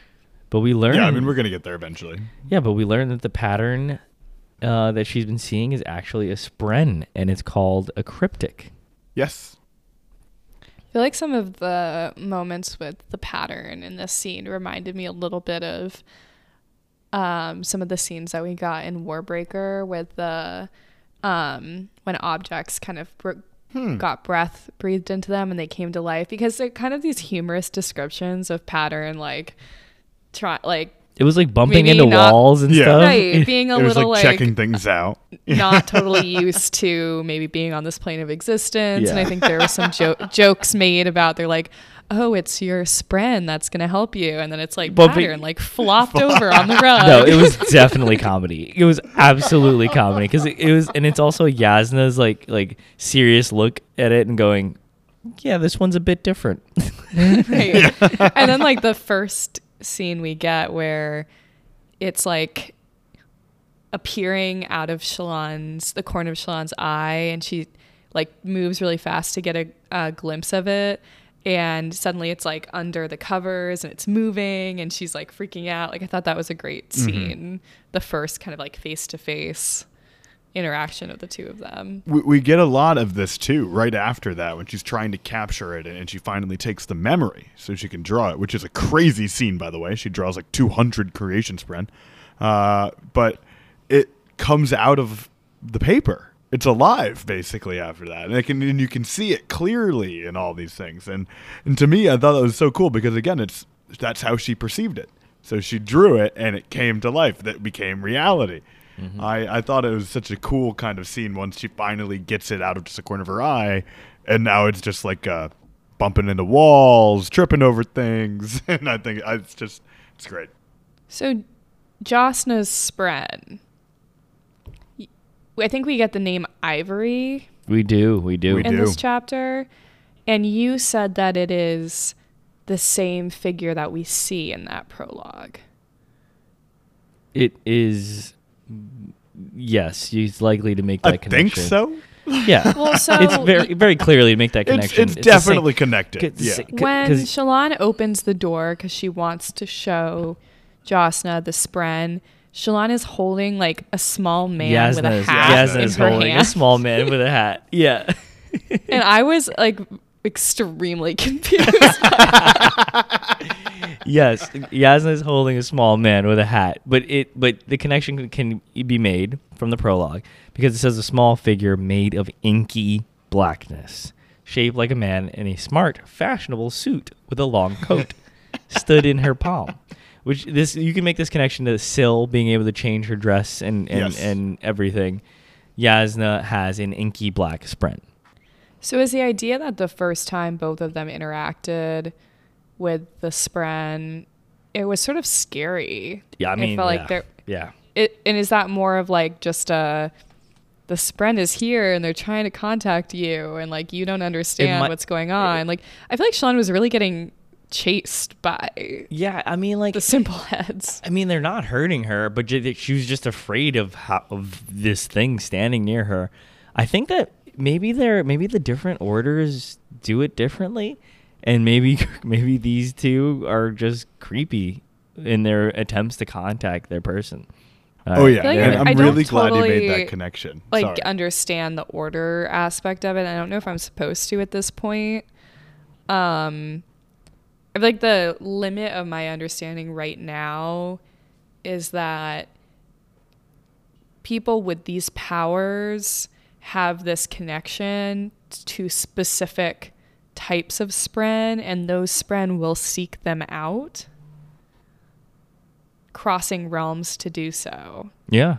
But we learned, Yeah, I mean we're gonna get there eventually. yeah, but we learned that the pattern uh, that she's been seeing is actually a spren, and it's called a cryptic. Yes. I feel like some of the moments with the pattern in this scene reminded me a little bit of um, some of the scenes that we got in Warbreaker with the um, when objects kind of br- Hmm. got breath breathed into them and they came to life because they're kind of these humorous descriptions of pattern, like try like It was like bumping Maybe into not- walls and Yeah. stuff. right being a it was little like, like, checking things out. not totally used to maybe being on this plane of existence. And Yeah. I think there were some jo- jokes made about they're like, oh, it's your spren that's going to help you. And then it's like Bumping- pattern, like flopped over on the rug. No, it was definitely comedy. It was absolutely comedy because it, it was, and it's also Jasnah's like like serious look at it and going, "Yeah, this one's a bit different." right. And then like the first scene we get where it's like appearing out of Shallan's the corner of Shallan's eye and she like moves really fast to get a, a glimpse of it and suddenly it's like under the covers and it's moving and she's like freaking out. Like I thought that was a great mm-hmm. scene. The first kind of like face to face interaction of the two of them. We, we get a lot of this too right after that when she's trying to capture it and she finally takes the memory so she can draw it which is a crazy scene by the way. She draws like 200 creation spren uh, but it comes out of the paper. It's alive basically after that. And, can, and you can see it clearly in all these things. And and to me i thought that was so cool because again it's that's how she perceived it. So she drew it and it came to life. That became reality I, I thought it was such a cool kind of scene once she finally gets it out of just the corner of her eye, and now it's just like uh, bumping into walls, tripping over things, and I think it's just it's great. So, Jasnah's spren. I think we get the name Ivory we do, we do. We in this chapter, and you said that it is the same figure that we see in that prologue. It is. Yes, he's likely to make that connection. I connection. think so. Yeah, Well, so it's very very clearly to make that It's, connection. it's the same- definitely connected. it's Yeah. same- c- when 'cause- Shallan opens the door because she wants to show Jasnah the spren. Shallan is holding like a small man with a Jasnah is, hat Jasnah in is her holding hand. a small man with a hat. Yeah. and I was like extremely confused. yes, Jasnah is holding a small man with a hat, but it but the connection can be made from the prologue because it says a small figure made of inky blackness, shaped like a man in a smart, fashionable suit with a long coat, stood in her palm. Which this you can make this connection to Syl being able to change her dress and and, Yes. and everything. Jasnah has an inky black spren. So is the idea that the first time both of them interacted with the Spren, it was sort of scary. Yeah, I It mean, felt like yeah. there- yeah. It and is that more of like just a the Spren is here and they're trying to contact you and like you don't understand might- what's going on. Like I feel like Sean was really getting chased by Yeah, I mean, like the simple heads. I mean, they're not hurting her, but she was just afraid of how, of this thing standing near her. I think that maybe they're maybe the different orders do it differently, and maybe maybe these two are just creepy in their attempts to contact their person. Uh, Oh yeah, like and I- I'm I don't really glad you made that connection. Like Sorry. understand the order aspect of it. I don't know if I'm supposed to at this point. Um I feel like the limit of my understanding right now is that people with these powers have this connection to specific types of spren, and those spren will seek them out, crossing realms to do so. Yeah.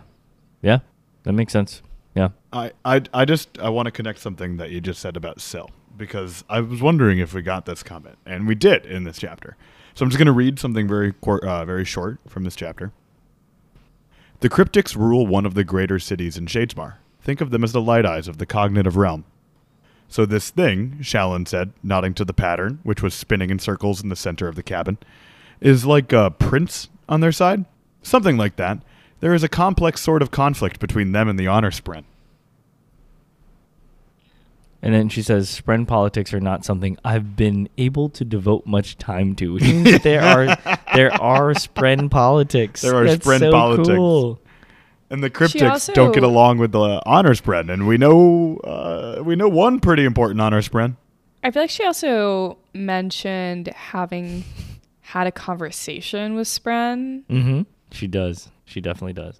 Yeah. That makes sense. Yeah. I, I, I just I want to connect something that you just said about Syl because I was wondering if we got this comment, and we did in this chapter. So I'm just going to read something very quar- uh, very short from this chapter. The cryptics rule one of the greater cities in Shadesmar. Think of them as the light eyes of the cognitive realm. So this thing, Shallan said, nodding to the pattern, which was spinning in circles in the center of the cabin, is like a prince on their side? Something like that. There is a complex sort of conflict between them and the honor spren. And then she says, "Spren politics are not something I've been able to devote much time to." There are there are Spren politics. There are That's Spren so politics. Cool. And the cryptics also- don't get along with the honors spren, and we know uh, we know one pretty important honor spren. I feel like she also mentioned having had a conversation with Spren. Mm-hmm. She does. She definitely does.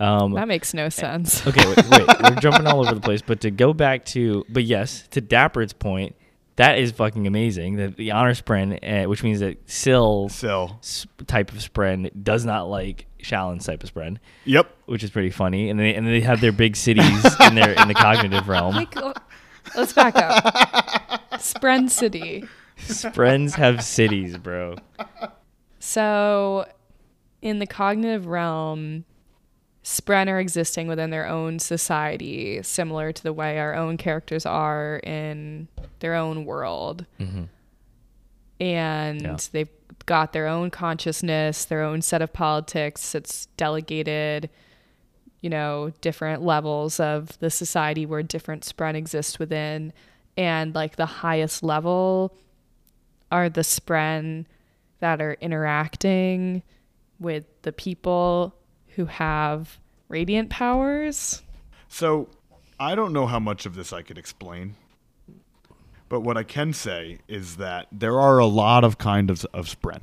Um, That makes no sense. okay, wait, wait. We're jumping all over the place, but to go back to, but yes, to Dapper's point, that is fucking amazing. That the honor spren, uh, which means that Syl So, s- type of spren does not like Shallan's type of spren, yep, which is pretty funny. And they and they have their big cities in their in the cognitive realm. Like, let's back up. Spren City. Sprens have cities, bro. So, in the cognitive realm, Spren are existing within their own society, similar to the way our own characters are in their own world. Mm-hmm. And Yeah. they've got their own consciousness, their own set of politics. It's delegated, you know, different levels of the society where different Spren exist within. And like the highest level are the Spren that are interacting with the people who have radiant powers. So, I don't know how much of this I could explain, but what I can say is that there are a lot of kinds of, of spren.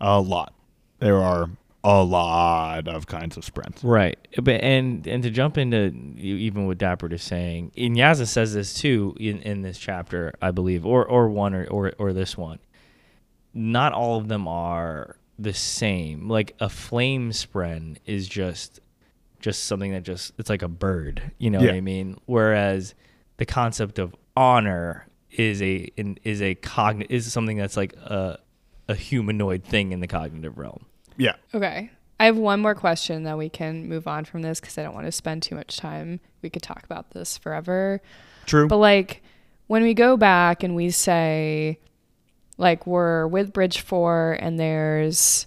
A lot. There are a lot of kinds of sprens. Right, but and and to jump into even what Dapper is saying, Inyaza says this too in, in this chapter, I believe, or or one or, or or this one. Not all of them are the same. Like a flame spren is just just something that just it's like a bird, you know what I mean? Whereas the concept of honor is a in, is a cogn is something that's like a a humanoid thing in the cognitive realm. Yeah. Okay. I have one more question that we can move on from this because I don't want to spend too much time. We could talk about this forever. True. But like when we go back and we say like we're with Bridge 4 and there's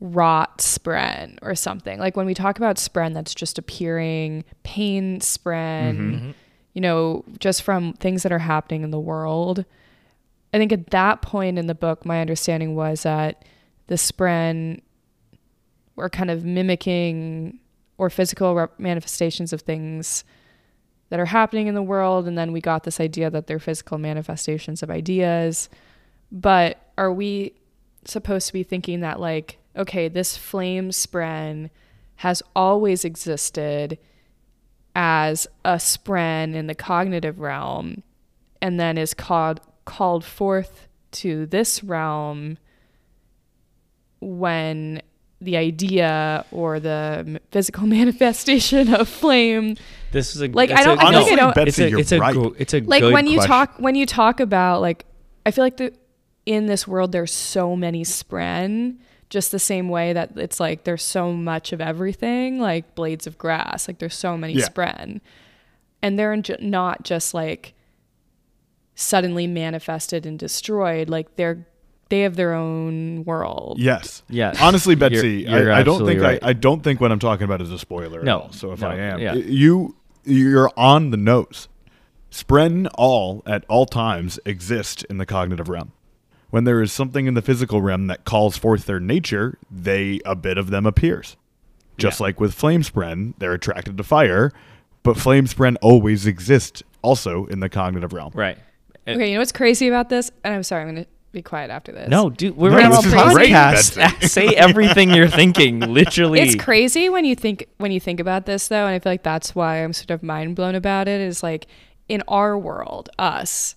rot spren or something. Like when we talk about spren that's just appearing, pain spren, mm-hmm. Mm-hmm. You know, just from things that are happening in the world. I think at that point in the book my understanding was that the spren were kind of mimicking or physical rep- manifestations of things that are happening in the world and then we got this idea that they're physical manifestations of ideas but are we supposed to be thinking that like okay this flame spren has always existed as a spren in the cognitive realm and then is called called forth to this realm when the idea or the physical manifestation of flame This is a Like, it's I don't- a- I feel like I don't- Betsy, it's a you're it's a right. go- it's a like good when you question. talk when you talk about like i feel like the in this world there's so many spren just the same way that it's like there's so much of everything like blades of grass like there's so many Yeah. spren and they're ju- not just like suddenly manifested and destroyed like they're they have their own world Yes. Yeah. Honestly, Betsy, You're- you're I, I don't think right. I, I don't think what I'm talking about is a spoiler No, at all. So if no, I am, yeah. you you're on the nose. Spren all at all times exist in the cognitive realm. When there is something in the physical realm that calls forth their nature, they a bit of them appears. Just Yeah. like with flame spren, they're attracted to fire, but flame spren always exist also in the cognitive realm. right. And- okay you know what's crazy about this and i'm sorry i'm gonna be quiet after this No, dude, we're No, on a this is podcast. Say everything you're thinking, literally. It's crazy when you think when you think about this though, and I feel like that's why I'm sort of mind blown about it. Is like in our world, us,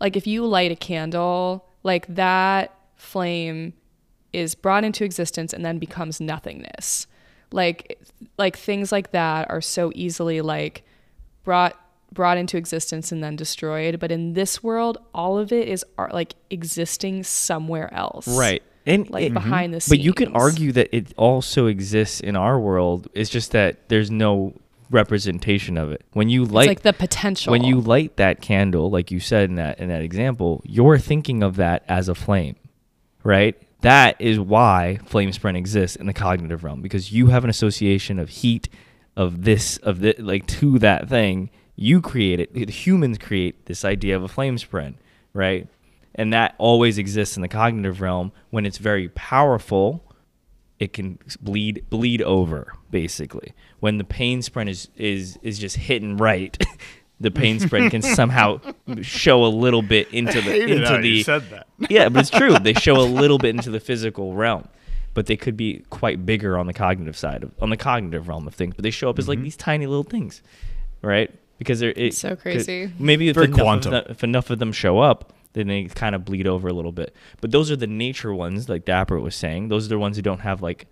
Like if you light a candle, like that flame is brought into existence and then becomes nothingness. Like like things like that are so easily like brought brought into existence and then destroyed, but in this world all of it is like existing somewhere else. Right. And Like it- behind the scenes. But you can argue that it also exists in our world. It's just that there's no representation of it. When you it's light like the potential. when you light that candle, like you said in that in that example, you're thinking of that as a flame, right? That is why flame spren exists in the cognitive realm because you have an association of heat, of this, of the like to that thing. You create it. The humans create this idea of a flame spren, right? And that always exists in the cognitive realm when it's very powerful it can bleed bleed over basically when the pain spren is is is just hitting right the pain spren can somehow show a little bit into the hated into the you said that. yeah but it's true they show a little bit into the physical realm but they could be quite bigger on the cognitive side of on the cognitive realm of things but they show up as Mm-hmm. like these tiny little things right because they're it, so 'cause crazy. maybe if enough, them, if enough of them show up then they kind of bleed over a little bit but those are the nature ones like dapper was saying those are the ones who don't have like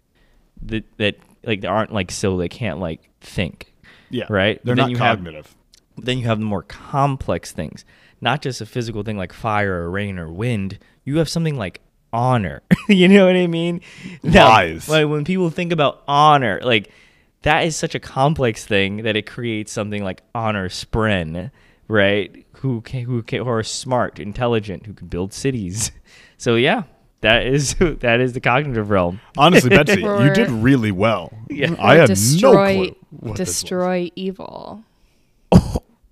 that that like they aren't like so they can't like think Yeah. Right? They're Then not you have- cognitive. then you have the more complex things not just a physical thing like fire or rain or wind you have something like honor you know what i mean Now, Lies. like when people think about honor like that is such a complex thing that it creates something like honor spren right who can, who can, who are smart intelligent who can build cities so yeah that is that is the cognitive realm Honestly, Betsy, you did really well. Yeah. I Or had destroy no clue. What this was. destroy evil.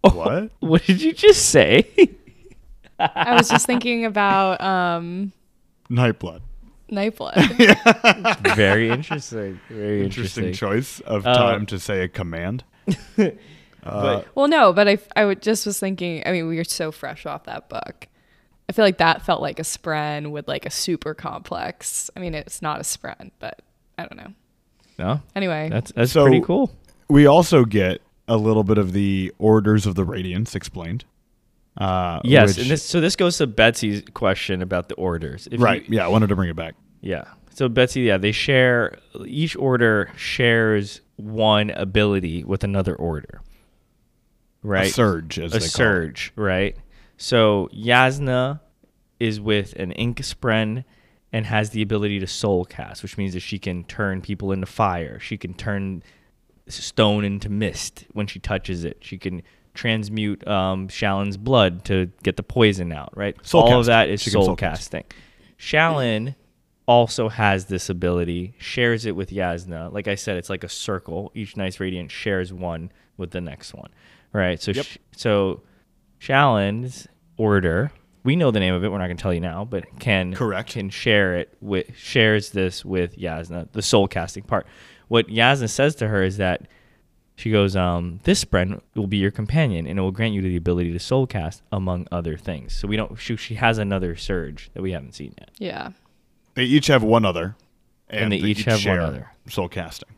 What? what did you just say I was just thinking about um Nightblood. Nightblood. very interesting very Interesting interesting, choice of Uh, time to say a command. But well, no, but I I would just was thinking. I mean, we were so fresh off that book. I feel like that felt like a spren with like a super complex. I mean, it's not a spren, but I don't know. no Anyway, that's that's So- pretty cool We also get a little bit of the orders of the Radiance explained. Uh, Yes, which- and this so this goes to Betsy's question about the orders. If you- right. yeah, I wanted to bring it back. yeah. So Betsy, yeah, they share each order shares one ability with another order. Right. A surge, as a they call it. surge, right? So Jasnah is with an ink spren and has the ability to soul cast, which means that she can turn people into fire. She can turn stone into mist when she touches it. She can transmute um, Shallan's blood to get the poison out, right? Soul All of that is soul soul cast. casting. Shallan also has this ability, shares it with Jasnah. Like I said, it's like a circle. Each Nice Radiant shares one with the next one, right? So, Yep. sh- so Shallan's order, we know the name of it. We're not going to tell you now, but can Correct. can share it with shares this with Jasnah, the soul casting part. What Jasnah says to her is that she goes, um, "This friend will be your companion, and it will grant you the ability to soul cast, among other things." So we don't. She, she has another surge that we haven't seen yet. yeah. They each have one other, And they each have one other. soul casting.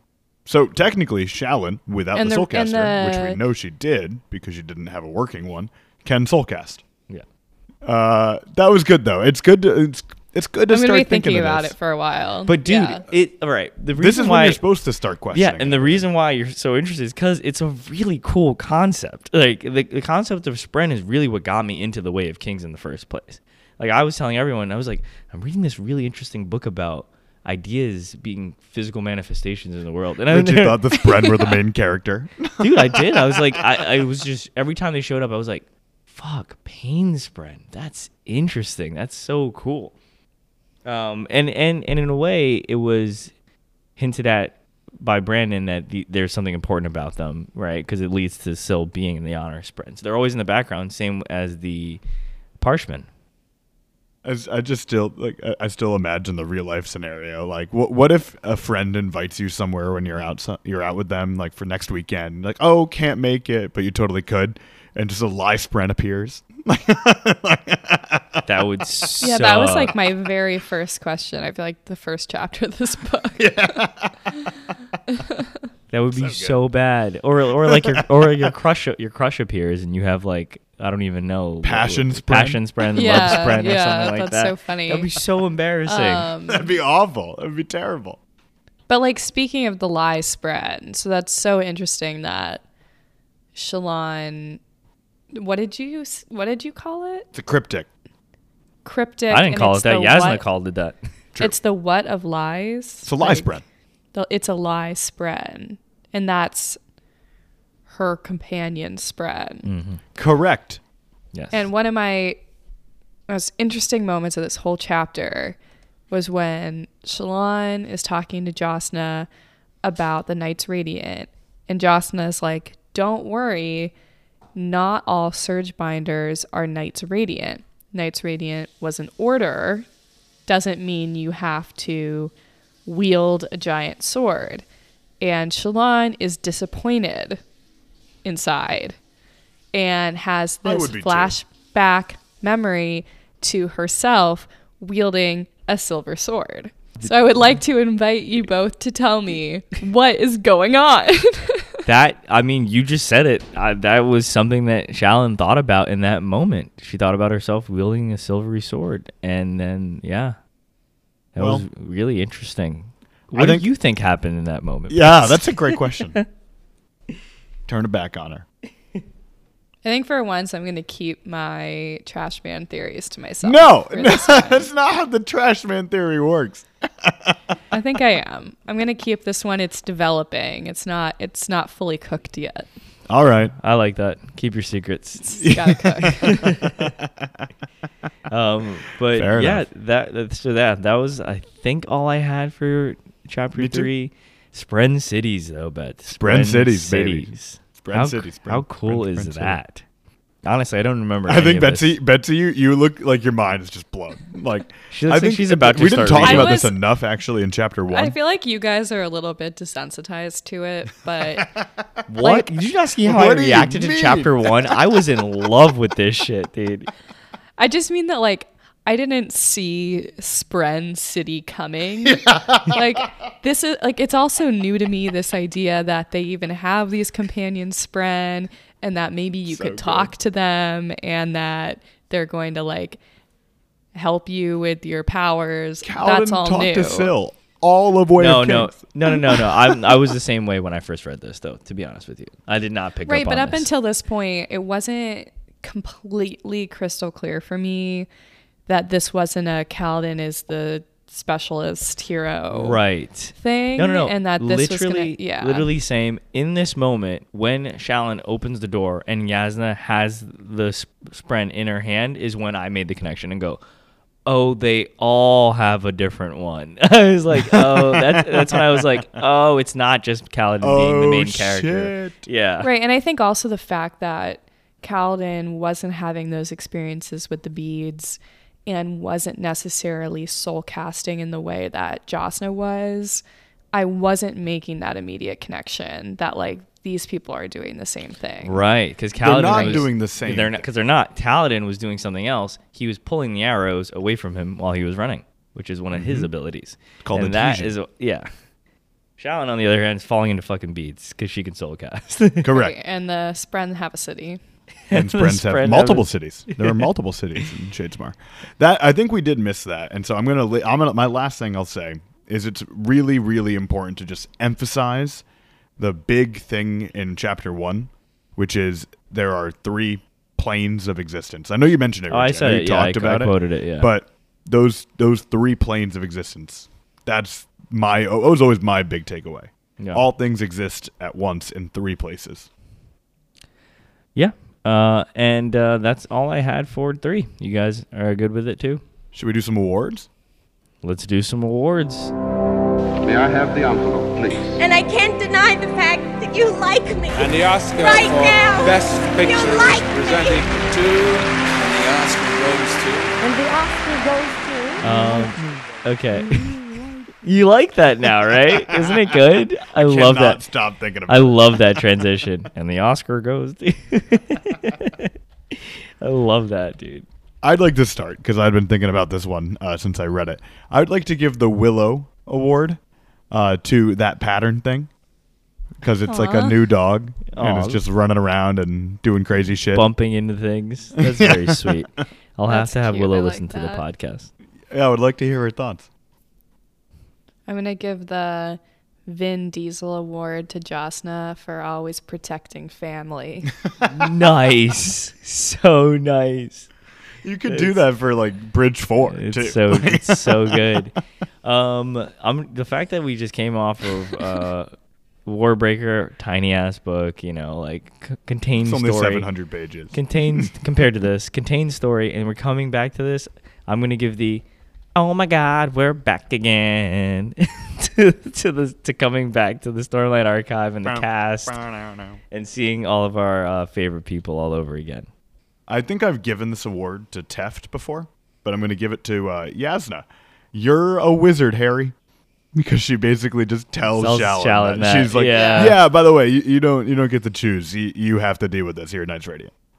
So technically, Shallan, without And the the- soul and caster, which we know she did because she didn't have a working one, can Soulcast. Yeah. Uh, that was good though. It's good to it's it's good to I'm start be thinking of about this. it for a while. But dude, Yeah. it all right. The reason This is why when you're supposed to start questioning. Yeah, and the reason why you're so interested is because it's a really cool concept. Like the, the concept of Spren is really what got me into the Way of Kings in the first place. Like I was telling everyone, I was like, I'm reading this really interesting book about ideas being physical manifestations in the world, and I thought the spren were the main character. dude, I did. I was like, I, I was just every time they showed up, I was like, fuck, pain spren. That's interesting. That's so cool. Um, and and and in a way, it was hinted at by Brandon that the, there's something important about them, right? Because it leads to still being in the honor spren. So They're always in the background, same as the Parshmen. I, s- I just still like I- I still imagine the real life scenario. Like, what what if a friend invites you somewhere when you're out you're out with them like for next weekend? Like, oh, can't make it, but you totally could, and just a live spren appears. That would yeah, that was like my very first question. I feel like the first chapter of this book. That would be good. so bad. Or or like your or your crush your crush appears and you have like I don't even know Passion what- spren? passion spren, and love Yeah, spren, or something like that. that's so funny. That'd be so embarrassing. Um, That'd be awful. That'd be terrible. But like speaking of the lie spren, so that's so interesting that Shallan, what did you s- what did you call it? It's a cryptic. Cryptic. I didn't call it that. the Jasnah what- called it that. True. It's the what of lies. It's a lie spren. The, it's a lie spren, and that's her companion spren. Mm. Correct. Yes. And one of my most interesting moments of this whole chapter was when Shallan is talking to Jasnah about the Knights Radiant. And Jasnah is like, Don't worry, not all Surge Binders are Knights Radiant. Knights Radiant was an order, doesn't mean you have to wield a giant sword. And Shallan is disappointed inside and has this would be too. flashback memory to herself wielding a silver sword. So I would like to invite you both to tell me what is going on. that I mean, you just said it. I, that was something that Shallan thought about in that moment. She thought about herself wielding a silvery sword, and then yeah, that was really interesting. I What think- do you think happened in that moment? Yeah, that's a great question. Turn it back on her. I think for once I'm going to keep my trash man theories to myself. No, for this one. that's not how the trash man theory works. I think I am. I'm going to keep this one. It's developing. It's not. It's not fully cooked yet. All right. I like that. Keep your secrets. It's gotta cook. um, but Fair yeah, enough. that so that that was I think all I had for chapter Me too. Three. Spren cities though, but Spren cities, baby. cities. Spren how, cities, spren- how cool spren- is spren city. that? Honestly, I don't remember. I any think of Betsy, this. Betsy, you, you look like your mind is just blown. Like She looks I like think she's about to We didn't talk reading. about I this enough actually in chapter one. I feel like you guys are a little bit desensitized to it, but What? Like- Did you not see how I What do you reacted to chapter one? I was in love with this shit, dude. I just mean that like I didn't see Spren City coming. like this is like it's also new to me this idea that they even have these companions Spren and that maybe you So could talk to them and that they're going to like help you with your powers. Kaladin That's all talked new. to Syl all of Way No, of no, no, no, no, no. I, I was the same way when I first read this, though. To be honest with you, I did not pick Right, up but on up this. until this point, it wasn't completely crystal clear for me that this wasn't a Kaladin is the specialist hero right. thing. No, no, no. And that this literally, was gonna, yeah, literally same. In this moment, when Shallan opens the door and Jasnah has the sp- spren in her hand, is when I made the connection and go, "Oh, they all have a different one." I was like, "Oh, that's that's when I was like, oh, it's not just Kaladin being the Oh, main character." shit. Yeah, right. And I think also the fact that Kaladin wasn't having those experiences with the beads and wasn't necessarily soul casting in the way that Jasnah was. I wasn't making that immediate connection that like these people are doing the same thing. Right, because They're Kaladin not was, doing the same They're not because they're not. Kaladin was doing something else. He was pulling the arrows away from him while he was running, which is one of his abilities. Mm-hmm. called and that adhesion. yeah. Shallan, on the other hand, is falling into fucking beads because she can soul cast. Correct. Right, And the Spren have a city. and Sprens have multiple cities. There are multiple cities in Shadesmar. That I think we did miss that, and so I'm gonna. I'm gonna. My last thing I'll say is it's really, really important to just emphasize the big thing in chapter one, which is there are three planes of existence. I know you mentioned it. Oh, I said it, You yeah, I- talked I about it. quoted it, yeah. But those those three planes of existence. That's my. That was always my big takeaway. Yeah. All things exist at once in three places. yeah, uh, and uh, that's all I had for three. You guys are good with it too? Should we do some awards? Let's do some awards. May I have the envelope, please? And I can't deny the fact that you like me. And the Oscar Right for now, Best you Picture like is me. presenting to, and the Oscar goes to. And the Oscar goes to. Um, okay. You like that now, right? Isn't it good? I love that. Stop thinking about. It. I it. love that transition. And the Oscar goes. to- I love that, dude. I'd like to start because I've been thinking about this one uh, since I read it. I'd like to give the Willow Award uh, to that pattern thing. because it's like a new dog and it's just running around and doing crazy shit. Bumping into things. That's very sweet. I'll have to have cute. Willow like listen to the podcast. Yeah, I would like to hear her thoughts. I'm gonna give the Vin Diesel award to Jasnah for always protecting family. nice. So nice. You could do that for like Bridge Four It's too. so it's so good. Um, I'm the fact that we just came off of uh, Warbreaker, tiny ass book. You know, like c- contains it's only story, seven hundred pages. contains compared to this contains story, and we're coming back to this. I'm gonna give the oh my god, we're back again to, to the to coming back to the Stormlight Archive and the cast and seeing all of our uh, favorite people all over again. I think I've given this award to Teft before, but I'm going to give it to uh, Jasnah. You're a wizard, Harry. Because she basically just tells Tells Shallan, Shallan that. that, she's like, yeah. yeah. By the way, you, you don't you don't get to choose. You, you have to deal with this here at Knights Radio.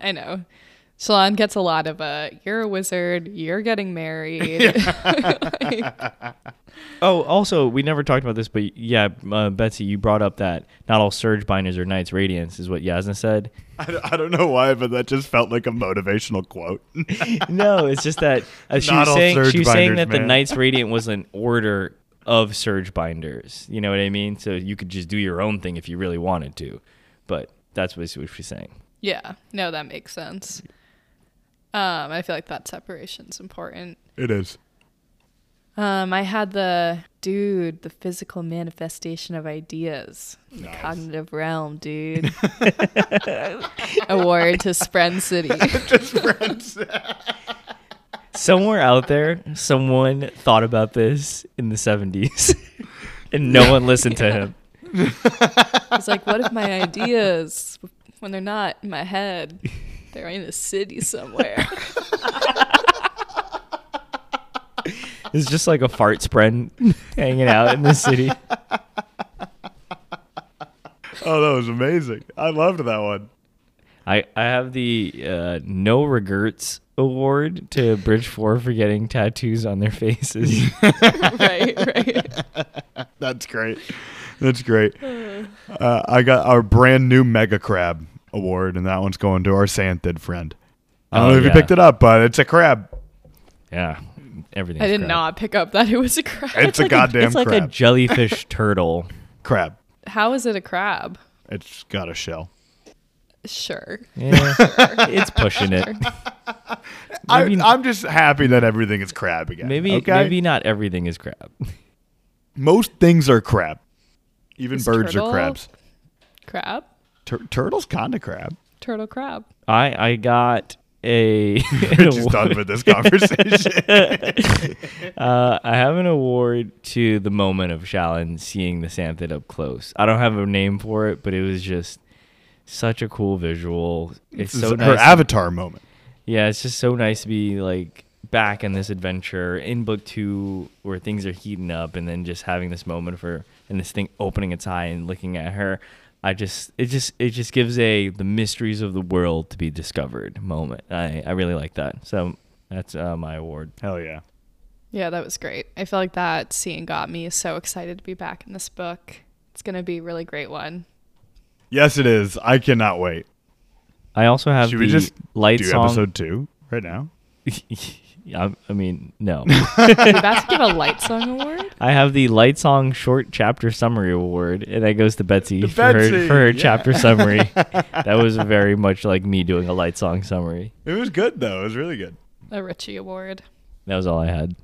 I know. Shallan gets a lot of uh you're a wizard, you're getting married. Oh, also, we never talked about this, but yeah, uh, Betsy, you brought up that not all surge binders are Knights Radiance, is what Jasnah said. I, don't- I don't know why, but that just felt like a motivational quote. no, it's just that uh, she Not was saying she was saying binders, that the. Knights Radiant was an order of surge binders. You know what I mean? So you could just do your own thing if you really wanted to, but that's what what she's saying. yeah, no, that makes sense. Um, I feel like that separation's important. it is. Um, I had the dude, the physical manifestation of ideas, the cognitive realm, dude. Award to Spren City. Somewhere out there, someone thought about this in the 70s, and no one listened to him. It's like, what if my ideas, when they're not in my head, they're in a city somewhere? It's just like a fart spren hanging out in the city. Oh, that was amazing. I loved that one. I, I have the uh, no regrets award to Bridge Four for getting tattoos on their faces. right, right. That's great. That's great. Uh, I got our brand new Mega Crab award, and that one's going to our Santhid friend. I don't Oh, know if yeah. you picked it up, but it's a crab. yeah, everything. I did not pick up that it was a crab. It's a goddamn It's like crab. a jellyfish turtle. crab. How is it a crab? It's got a shell. Sure. Yeah, it's pushing it. I, Maybe- I'm just happy that everything is crab again. Maybe okay? maybe not everything is crab. most things are crab. Even Is birds turtle- are crabs. Crab? Tur- turtle's kind of crab. Turtle crab. I I got a. We're just done with this conversation. Uh, I have an award to the moment of Shallan seeing the Santhid up close. I don't have a name for it, but it was just such a cool visual. It's This so is nice. her avatar moment. Yeah, it's just so nice to be like back in this adventure in book two where things are heating up and then just having this moment of her and this thing opening its eye and looking at her. I just it just it just gives a the mysteries of the world to be discovered moment. I, I really like that. So that's uh, my award. Hell yeah. Yeah, that was great. I feel like that scene got me so excited to be back in this book. It's going to be a really great one. Yes, it is. I cannot wait. I also have Should the we just light do song. episode two right now? I, I mean, no. Are we about to give a light song award? I have the light song short chapter summary award, and that goes to Betsy, To for her, for her yeah. chapter summary. that was very much like me doing a light song summary. It was good though. It was really good. A Richie award. That was all I had.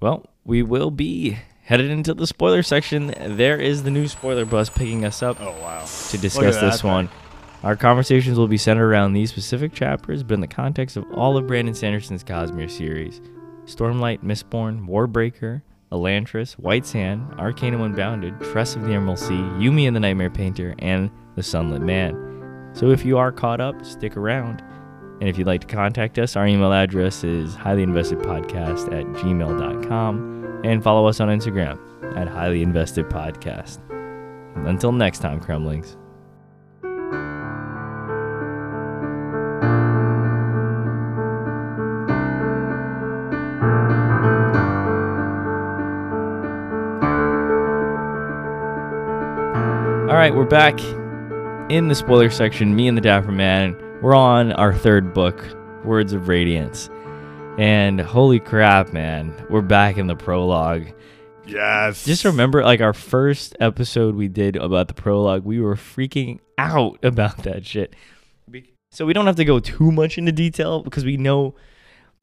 Well, we will be headed into the spoiler section. There is the new spoiler bus picking us up Oh wow. to discuss this that one. Our conversations will be centered around these specific chapters, but in the context of all of Brandon Sanderson's Cosmere series Stormlight, Mistborn, Warbreaker, Elantris, White Sand, Arcanum Unbounded, Tress of the Emerald Sea, Yumi and the Nightmare Painter, and The Sunlit Man. So if you are caught up, stick around. And if you'd like to contact us, our email address is highlyinvestedpodcast at gmail.com and follow us on Instagram at highlyinvestedpodcast. Until next time, Cremlings. Right, we're back in the spoiler section. Me and the Dapper Man. We're on our third book, Words of Radiance. And holy crap, man, we're back in the prologue. Yes. Just remember, like our first episode we did about the prologue, we were freaking out about that shit. So we don't have to go too much into detail because we know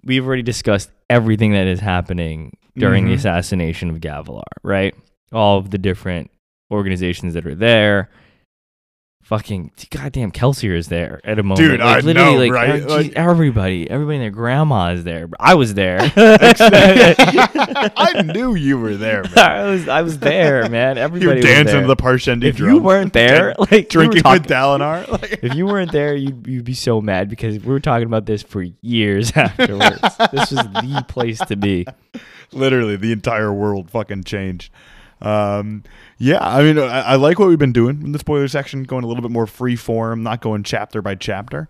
we've already discussed everything that is happening during the Mhm. assassination of Gavilar, right? All of the different organizations that are there. Fucking goddamn Kelsier is there at a moment. Dude, I know, like, right? uh, geez, Like- everybody, everybody and their grandma is there. I was there. I knew you were there, man. I was I was there, man. You Everybody were was dancing to the Parshendi If drum. you weren't there, like we drinking talking- with Dalinar. Like, if you weren't there, you'd, you'd be so mad because we were talking about this for years afterwards. this was the place to be. literally, the entire world fucking changed. Um, yeah, I mean, I, I like what we've been doing in the spoiler section, going a little bit more free form, not going chapter by chapter.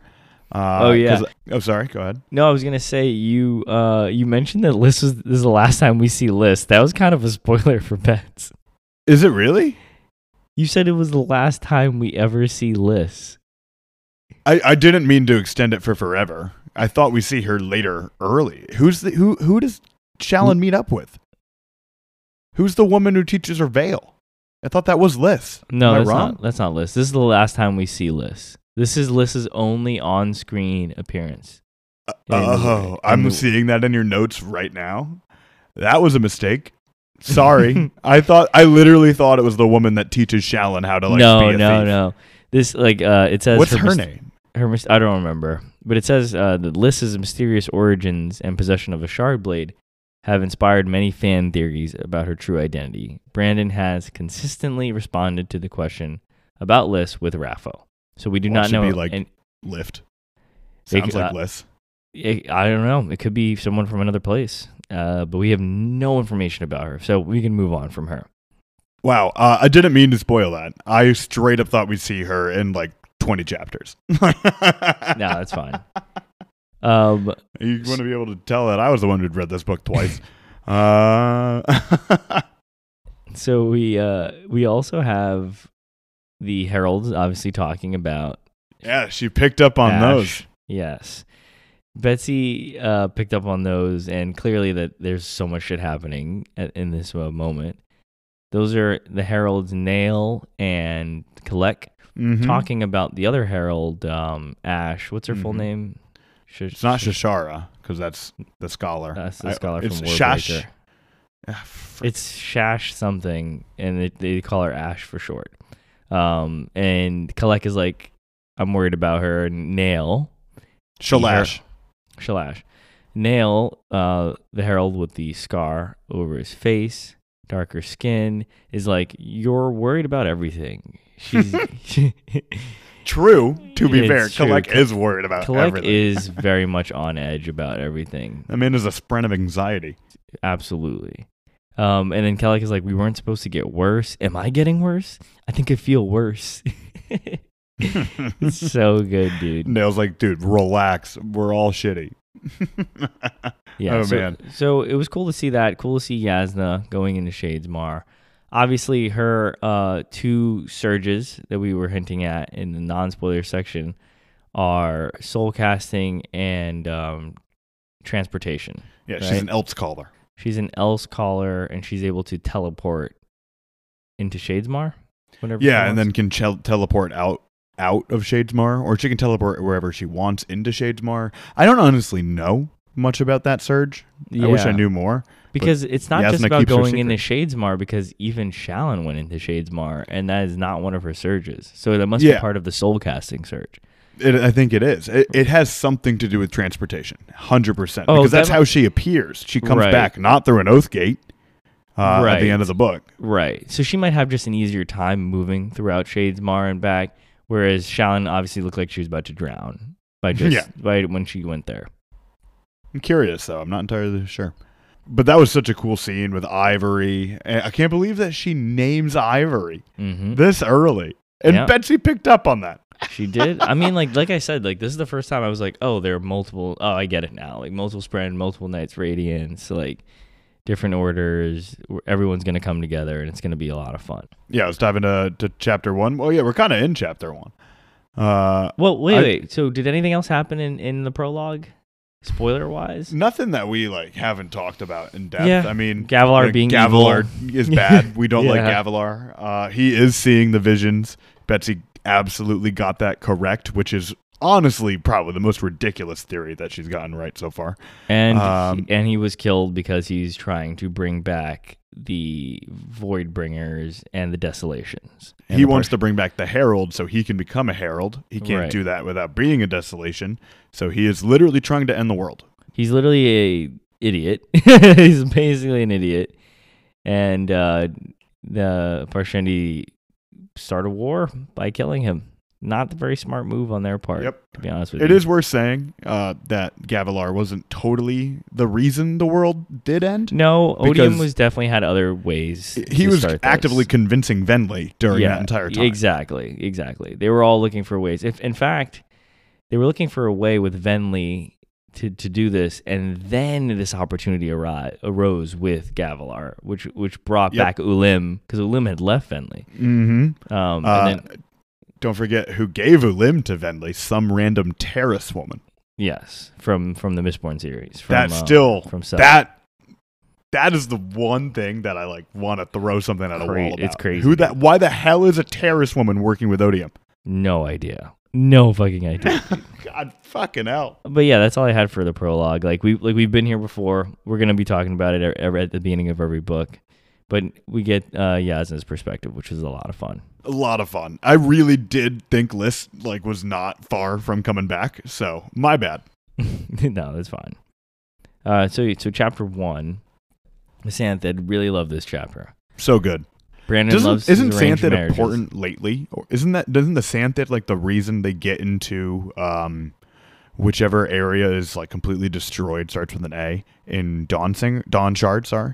Uh, Oh, yeah. 'cause- Oh, sorry. Go ahead. No, I was gonna say you uh you mentioned that Liss was this is the last time we see Liss. That was kind of a spoiler for pets. Is it really? You said it was the last time we ever see Liss. I, I didn't mean to extend it for forever. I thought we see her later early. Who's the who who does Shallan meet up with? Who's the woman who teaches her veil? I thought that was Liss. No, that's not that's not Liss. This is the last time we see Liss. This is Liss's only on-screen appearance. in the- Oh, I'm seeing that in your notes right now. That was a mistake. Sorry. I thought I literally thought it was the woman that teaches Shallan how to like no, be a no, thief. no. This like uh, it says What's her, mys- name? Her mys- I don't remember, but it says uh, that Liss's mysterious origins and possession of a shard blade have inspired many fan theories about her true identity. Brandon has consistently responded to the question about Liss with RAFO, so we do Well, it not should know. be like- and. They Sounds could- like uh, Liz. it, I don't know. It could be someone from another place, uh, but we have no information about her, so we can move on from her. Wow, uh, I didn't mean to spoil that. I straight up thought we'd see her in like 20 chapters. No, that's fine. Um, You want to be able to tell that I was the one who'd read this book twice. uh, So we uh we also have the heralds obviously talking about yeah, she picked up on Ash. those. Yes. Betsy uh picked up on those and clearly that there's so much shit happening at, in this uh, moment. Those are the heralds Nale and Kalak Mhm. talking about the other herald um Ash. What's her full Mhm. name? Sh- It's not sh- Shashara because that's the scholar. That's the I- scholar it's from Shash. Warbreaker. Ah. It's Shash something, and they, they call her Ash for short. Um, and Kalak is like, I'm worried about her. Nale, Shalash. Shalash, Nail, uh, the herald with the scar over his face, darker skin, is like, you're worried about everything. She's True. To be It's fair, true. Is worried about Kalak everything. is very much on edge about everything. I mean, is a spren of anxiety. Absolutely. Um, and then Kalak is like, we weren't supposed to get worse. Am I getting worse? I think I feel worse. it's so good, dude. Nale's like, dude, relax. We're all shitty. Yeah. Oh, so, man. So it was cool to see that. Cool to see Yasna going into Shadesmar. Obviously, her uh, two surges that we were hinting at in the non-spoiler section are soul casting and um, transportation. Yeah, she's an Elsecaller. She's an Elsecaller, and she's able to teleport into Shadesmar. Whenever Yeah, and then can teleport out out of Shadesmar, or she can teleport wherever she wants into Shadesmar. I don't honestly know much about that surge. I wish I knew more. Because it's not just about going into Shadesmar because even Shallan went into Shadesmar and that is not one of her surges. So that must Yeah. be part of the soul casting surge. It, I think it is. It, it has something to do with transportation, hundred percent. Oh, Because that's defi- how she appears. She comes Right. back not through an oath gate uh, at the end of the book. Right. So she might have just an easier time moving throughout Shadesmar and back, whereas Shallan obviously looked like she was about to drown by just Yeah. by when she went there. I'm curious though. I'm not entirely sure. But that was such a cool scene with Ivory. I can't believe that she names Ivory hmm this early. And Yeah. Betsy picked up on that. She did. I mean, like like I said, like this is the first time I was like, oh, there are multiple. Oh, I get it now. Like multiple spren, multiple nights radiance. Like different orders. Everyone's gonna come together, and it's gonna be a lot of fun. Yeah, let's dive into to chapter one. Well, yeah, we're kind of in chapter one. Uh, Well, wait, I- wait. So, did anything else happen in in the prologue, spoiler wise? nothing that we like haven't talked about in depth. Yeah. I mean, Gavilar like, being Gavilar is bad. We don't like Gavilar. Uh, he is seeing the visions. Betsy absolutely got that correct, which is honestly probably the most ridiculous theory that she's gotten right so far. And Um, and he was killed because he's trying to bring back the Void Bringers and the Desolations. And he the wants to bring back the herald so he can become a herald. He can't Right. do that without being a desolation. So he is literally trying to end the world. He's literally a idiot. he's basically an idiot, and uh, the Parshendi start a war by killing him. Not a very smart move on their part. Yep. To be honest with It you, it is worth saying uh, that Gavilar wasn't totally the reason the world did end. No, Odium was definitely had other ways. He was actively this. convincing Venli during that entire time. Exactly, exactly. They were all looking for ways. If in fact, they were looking for a way with Venli to, to do this, and then this opportunity arri- arose with Gavilar, which which brought Yep. back Ulim because Ulim had left Venli. Mm-hmm. Um, Uh, then don't forget who gave Ulim to Venli, some random Terris woman. yes, from from the Mistborn series. From, that uh, still from Sel. that that is the one thing that I like want to throw something at a Cra- wall about. it's crazy, Who that? Why the hell is a Terris woman working with Odium? no idea, no fucking idea. God fucking hell. but yeah, that's all I had for the prologue. Like we like we've been here before. We're gonna be talking about it every, at the beginning of every book, but we get uh, Jasnah's perspective, which is a lot of fun. A lot of fun. I really did think Liss like was not far from coming back. So my bad. no, that's fine. Uh, so so chapter one, santhid really loved this chapter. So good. Brandon Doesn't, loves isn't santhid important lately? Or isn't that doesn't the santhid like the reason they get into um whichever area is like completely destroyed starts with an A in Dawn Sing Dawn Shard, sorry.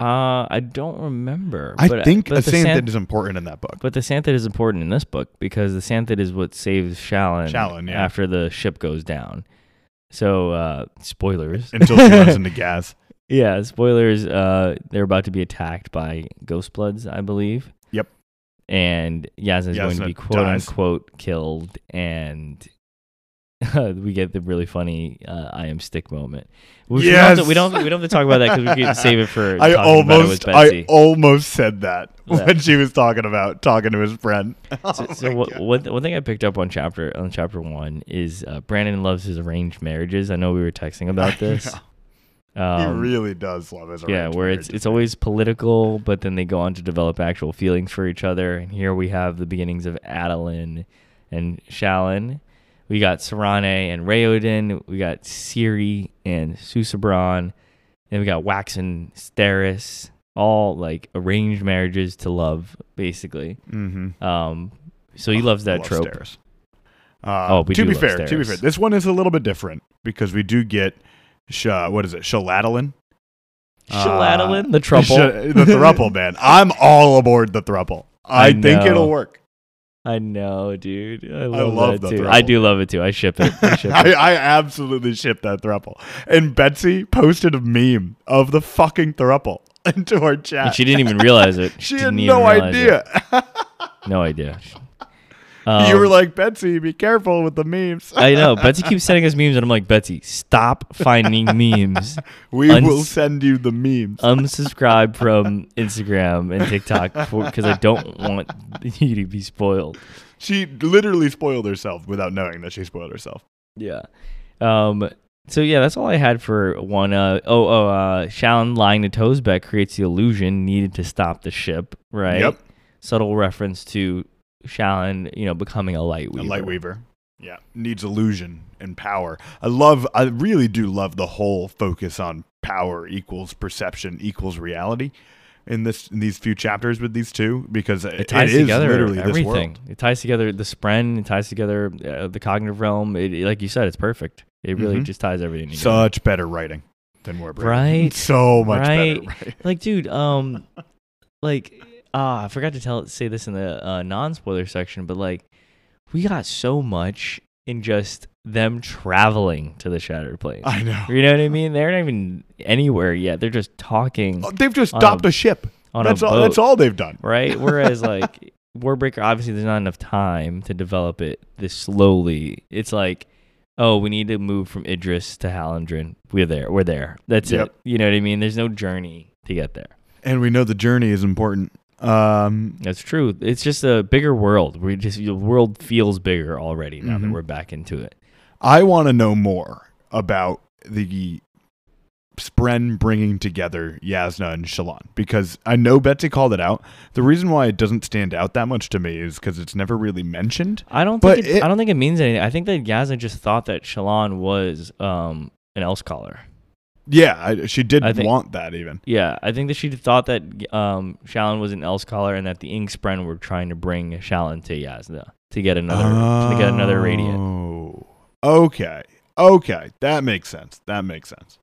Uh, I don't remember. I but, think but the santhid Xanth- is important in that book. But the santhid is important in this book because the santhid is what saves Shallan, Shallan, yeah. after the ship goes down. So, uh, spoilers. Until she runs into gas. yeah, spoilers. Uh, they're about to be attacked by Ghost Bloods, I believe. Yep. And Jasnah's going to be quote dies. unquote killed, and we get the really funny uh, "I am stick" moment. Which Yes! we don't have to, we don't we don't have to talk about that because we can save it for I talking about it with almost I almost said that Yeah. when she was talking about talking to his friend. Oh so what, God. one, thing I picked up on chapter on chapter one is uh, Brandon loves his arranged marriages. I know we were texting about this. he Um, really does love his yeah, where it's it's always political, but then they go on to develop actual feelings for each other. And here we have the beginnings of Adolin and Shallan. We got Sarene and Raoden. We got Siri and Susebron. Then we got Wax and Steris. All like arranged marriages to love, basically. Mhm. Um, so he loves that trope. Stairs. Uh, Oh, to be fair, to be fair, this one is a little bit different because we do get sh- uh, what is it, Shaladolin? Shaladolin, Uh, the trouble. Sh- the thruple, man. I'm all aboard the thruple. I, I think it'll work. I know, dude. I love, love that the too. I do love it too. I ship it. I ship it. I absolutely ship that thruple. And Betsy posted a meme of the fucking thruple into our chat. And she didn't even realize it. She didn't had even no idea. No idea. You Um, were like, Betsy, be careful with the memes. I know. Betsy keeps sending us memes, and I'm like, Betsy, stop finding memes. we uns- will send you the memes. Unsubscribe from Instagram and TikTok because I don't want you to be spoiled. she literally spoiled herself without knowing that she spoiled herself. Yeah. Um. So yeah, that's all I had for one. Uh. Oh. Oh. Uh. Shallan lying to Tozbek creates the illusion needed to stop the ship. Right. Yep. Subtle reference to Shallan, you know, becoming a light weaver. A light weaver. Yeah. Needs illusion and power. I love, I really do love the whole focus on power equals perception equals reality in this in these few chapters with these two because It ties is together literally everything. this world. It ties together the spren. It ties together uh, the cognitive realm. It, it- like you said, it's perfect. It really Mhm. just ties everything together. Such better writing than Warbreaker. Right. So much Right. better. Right. like, dude, um, like, ah, I forgot to tell say this in the uh, non spoiler section, but like, we got so much in just them traveling to the shattered plane. I know. You know what I mean? They're not even anywhere yet. They're just talking, Oh, They've just stopped a- a, ship. on a That's all. That's all they've done. right? Whereas like Warbreaker, obviously there's not enough time to develop it this slowly. It's like, oh, we need to move from Idris to Hallandren. We're there. We're there. That's Yep. it. You know what I mean? There's no journey to get there. And we know the journey is important. Um, That's true. It's just a bigger world. We just the world feels bigger already now that Mhm. we're back into it. I want to know more about the Spren bringing together Jasnah and Shallan because I know Betsy called it out. The reason why it doesn't stand out that much to me is because it's never really mentioned. I don't think it, it- I don't think it means anything. I think that Jasnah just thought that Shallan was um an Elsecaller. Yeah, I, she did I think- want that even. Yeah, I think that she thought that um Shallan was an Elsecaller and that the Inkspren were trying to bring Shallan to Jasnah to get another to get another radiant. Oh, okay, okay, that makes sense. That makes sense.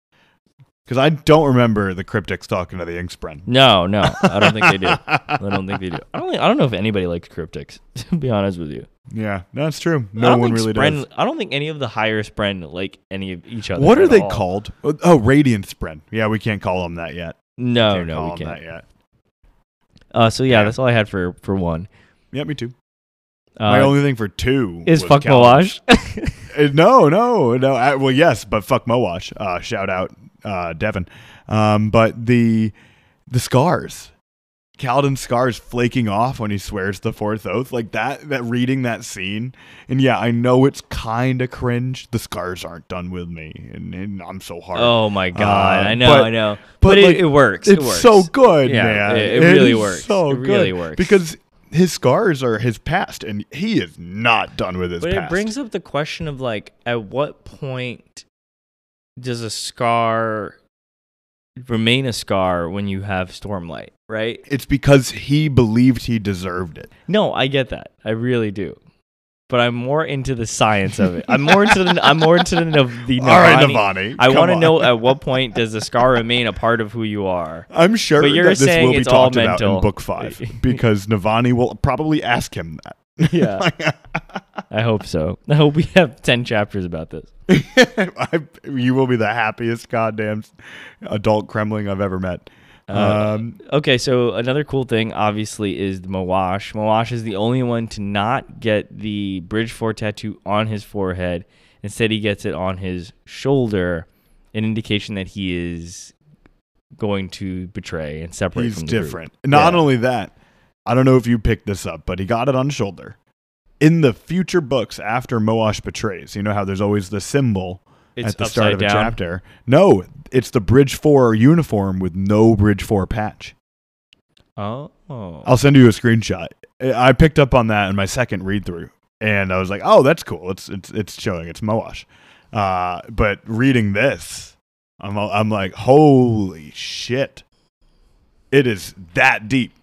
Because I don't remember the cryptics talking to the Inkspren. No, no, I don't think they do. I don't think they do. I don't. Think, I don't know if anybody likes cryptics. To be honest with you, Yeah, that's true. No one really Spren, does. I don't think any of the higher Spren like any of each other. What are they all. called? Oh, Radiant Spren. Yeah, we can't call them that yet. No, can't no, we can't. that yet. Uh, so yeah, Yeah. that's all I had for for one. Yeah, me too. Uh, My only thing for two is was fuck. Moash. Uh, No, no, no. Uh, well, yes, but fuck Moash. Uh, shout out, uh, Devin. Um, but the the scars, Kaladin's scars flaking off when he swears the fourth oath, like that. That reading that scene, and yeah, I know it's kind of cringe. The scars aren't done with me, and, and I'm so hard. oh my god, Uh, I know, but- I know, but, but, it, like, it works. it it's works. so good, Yeah, man. it- it really works. So It really good. works. because his scars are his past, and he is not done with his But past. it brings up the question of like, at what point does a scar remain a scar when you have Stormlight, right? it's because he believed he deserved it. No, I get that. I really do. But I'm more into the science of it. I'm more into the. I'm more into the, the Navani. All right, Navani. I want to know at what point does the scar remain a part of who you are. I'm sure But you're that this saying will be it's all talked about in book five because Navani will probably ask him that. Yeah, I hope so. I hope we have ten chapters about this. I, you will be the happiest goddamn adult cremling I've ever met. Uh, um, Okay, so another cool thing, obviously, is the Moash. Moash is the only one to not get the Bridge 4 tattoo on his forehead. Instead, he gets it on his shoulder, an indication that he is going to betray and separate he's from the group. different. Not Yeah. only that, I don't know if you picked this up, but he got it on shoulder. In the future books after Moash betrays, you know how there's always the symbol It's at the start of upside a chapter. No, it's the Bridge 4 uniform with no Bridge 4 patch. Oh. I'll send you a screenshot. I I picked up on that in my second read through, and I was like, "Oh, that's cool. It's it's it's showing it's Moash." Uh, but reading this, I'm I'm like, "Holy shit! It is that deep.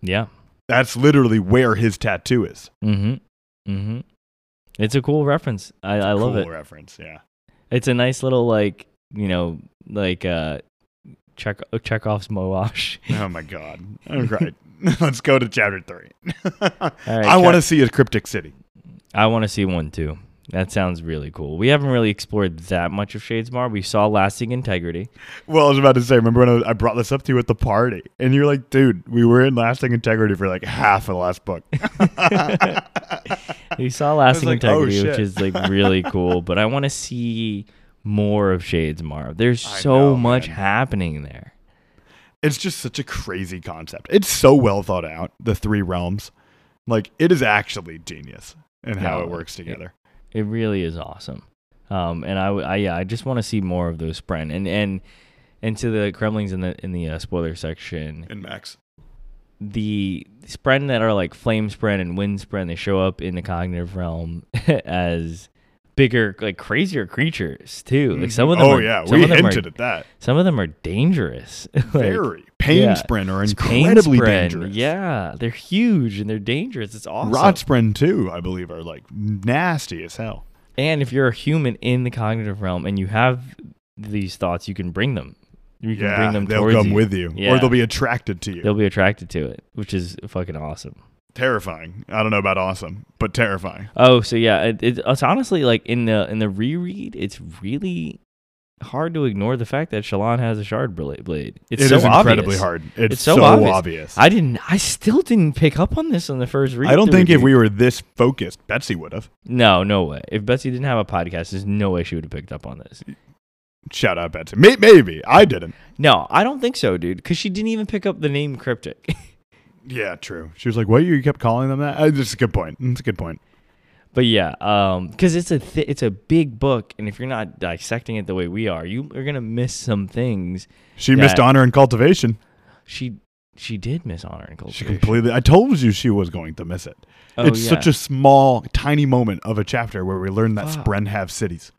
Yeah. That's literally where his tattoo is." Mm-hmm. Mm-hmm. It's a cool reference. I, I love cool it. reference. Yeah. It's a nice little like you know like uh check Chekhov's Moash. Oh my god. All right. Let's go to chapter three. right, I want to see a cryptic city. I want to see one too. That sounds really cool. We haven't really explored that much of Shadesmar. We saw lasting integrity. Well, I was about to say, remember when I, brought this up to you at the party, and you're like, "Dude, we were in lasting integrity for like half of the last book." We saw lasting like, oh, integrity, which is like really cool. But I want to see more of Shadesmar. There's I so know, much man. happening there. it's just such a crazy concept. It's so well thought out. The three realms, like it is actually genius in how it works together. It really is awesome. Um, and I, I- yeah, I just want to see more of those Spren and and and to the Cremlings in the in the uh, spoiler section. and Max, the Spren that are like Flame Spren and Wind Spren, they show up in the cognitive realm as bigger, like crazier creatures too. Like some of mm-hmm. them. oh are, yeah, we hinted are, at that. Some of them are dangerous. Like, Very pain yeah. spren are Pain incredibly dangerous. Yeah, they're huge and they're dangerous. It's awesome. Rot spren too, I believe, are like nasty as hell. And if you're a human in the cognitive realm and you have these thoughts, you can bring them. You can yeah, bring them they'll come you. with you, Yeah. or they'll be attracted to you. They'll be attracted to it, which is fucking awesome. Terrifying. I don't know about awesome, but terrifying. Oh, so yeah, it, it, it's honestly like in the in the reread, it's really hard to ignore the fact that Shallan has a shard blade. It's It so incredibly obvious. hard. It's, It's so so, obvious. obvious. I didn't. I still didn't pick up on this on the first read. I don't think if we were this focused, Betsy would have. No, no way. If Betsy didn't have a podcast, there's no way she would have picked up on this. Shout out Betsy. Maybe I didn't. No, I don't think so, dude. Because she didn't even pick up the name cryptic. Yeah, true. She was like, "What? You kept calling them that?" Uh, That's a good point. That's a good point. but yeah, um, because it's a th- it's a big book, and if you're not dissecting it the way we are, you are gonna miss some things. She missed honor and cultivation. She she did miss honor and She cultivation. completely. I told you she was going to miss it. Oh, it's yeah. such a small, tiny moment of a chapter where we learn that Fuck. Spren have cities.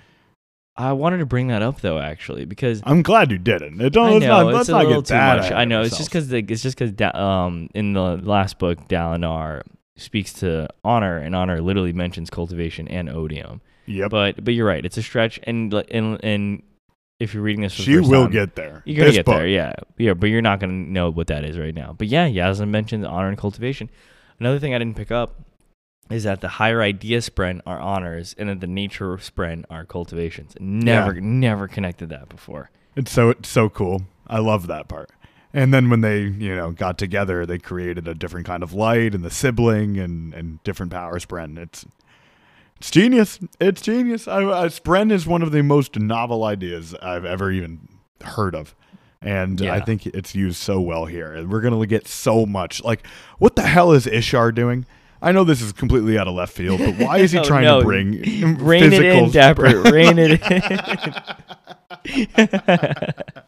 I wanted to bring that up though, actually, because I'm glad you didn't. It don't, I let's know not, let's it's a not little too much. I know it's just ourselves. because it's just because da- um in the last book, Dalinar speaks to honor, and honor literally mentions cultivation and odium. Yep. But but you're right, it's a stretch, and and and if you're reading this, for the she will time, get there. You're gonna This get book. there, yeah, yeah. But you're not gonna know what that is right now. But yeah, Jasnah mentioned honor and cultivation. Another thing I didn't pick up is that the higher idea spren are honors, and that the nature of spren are cultivations. Never, Yeah. never connected that before. It's so it's so cool. I love that part. And then when they, you know, got together, they created a different kind of light and the sibling and and different power Spren. It's it's genius. It's genius. I, I, Spren is one of the most novel ideas I've ever even heard of. And I think it's used so well here. And we're going to get so much. Like, what the hell is Ishar doing? I know this is completely out of left field, but why is he No, trying no. to bring Rein it physical in, Dapper. Rein it in.